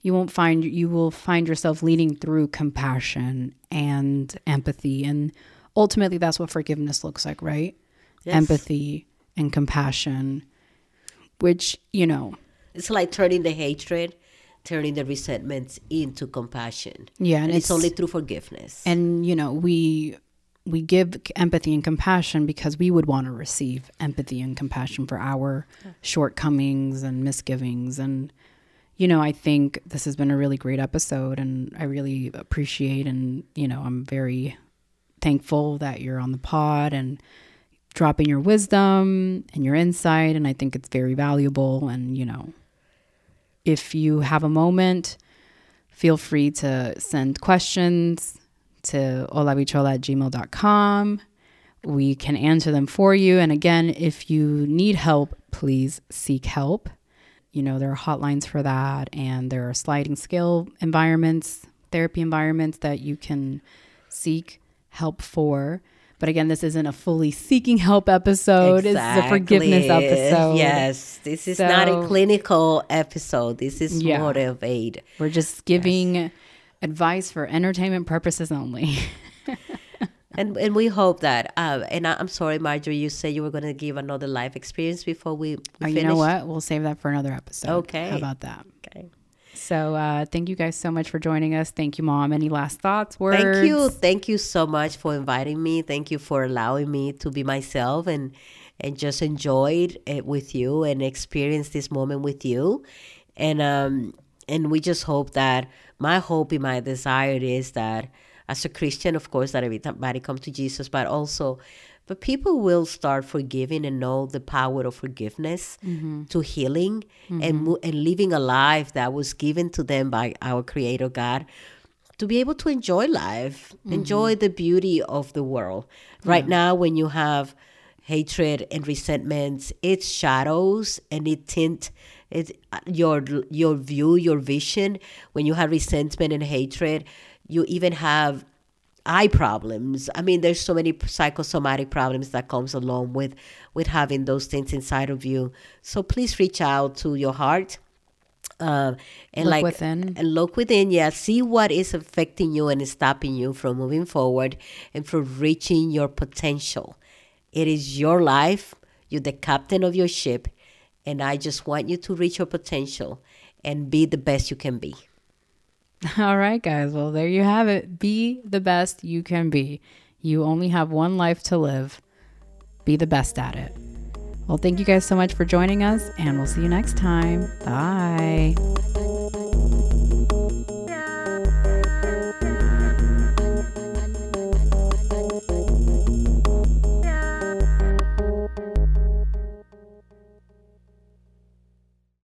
You won't find you will find yourself leading through compassion and empathy. And ultimately that's what forgiveness looks like right? Yes. empathy and compassion which you know. It's like turning the hatred turning the resentments into compassion. Yeah and it's, only through forgiveness. And you know we we give empathy and compassion because we would want to receive empathy and compassion for our shortcomings and misgivings. And you know i think this has been a really great episode and i really appreciate and you know i'm very thankful that you're on the pod and dropping your wisdom and your insight. And i think it's very valuable. And you know if you have a moment, feel free to send questions to holabitxhola at gmail.com. We can answer them for you. And again, if you need help, please seek help. You know, there are hotlines for that, and there are sliding scale environments, therapy environments that you can seek help for. But again, this isn't a fully seeking help episode. Exactly. This is a forgiveness episode. Yes, this is so, not a clinical episode. This is yeah. more of aid. We're just giving yes. Advice for entertainment purposes only. and and we hope that. Uh, and I, am sorry, Marjorie, you said you were going to give another life experience before we. we oh, you know what? We'll save that for another episode. Okay. How about that? Okay. So uh, thank you guys so much for joining us. Thank you, Mom. Any last thoughts, words? Thank you. Thank you so much for inviting me. Thank you for allowing me to be myself and and just enjoyed it with you and experience this moment with you. And um and we just hope that my hope and my desire is that as a Christian, of course, that everybody come to Jesus, but also but people will start forgiving and know the power of forgiveness mm-hmm. to healing mm-hmm. and and living a life that was given to them by our creator God to be able to enjoy life mm-hmm. enjoy the beauty of the world right now when you have hatred and resentments it's shadows and it tint it your your view your vision when you have resentment and hatred you even have eye problems. I mean, there's so many psychosomatic problems that comes along with with having those things inside of you. So please reach out to your heart. Uh, and look like within. and look within yeah see what is affecting you and stopping you from moving forward and from reaching your potential it is your life you're the captain of your ship and i just want you to reach your potential and be the best you can be All right, guys. Well, there you have it. Be the best you can be. You only have one life to live. Be the best at it. Well, thank you guys so much for joining us, and we'll see you next time. Bye.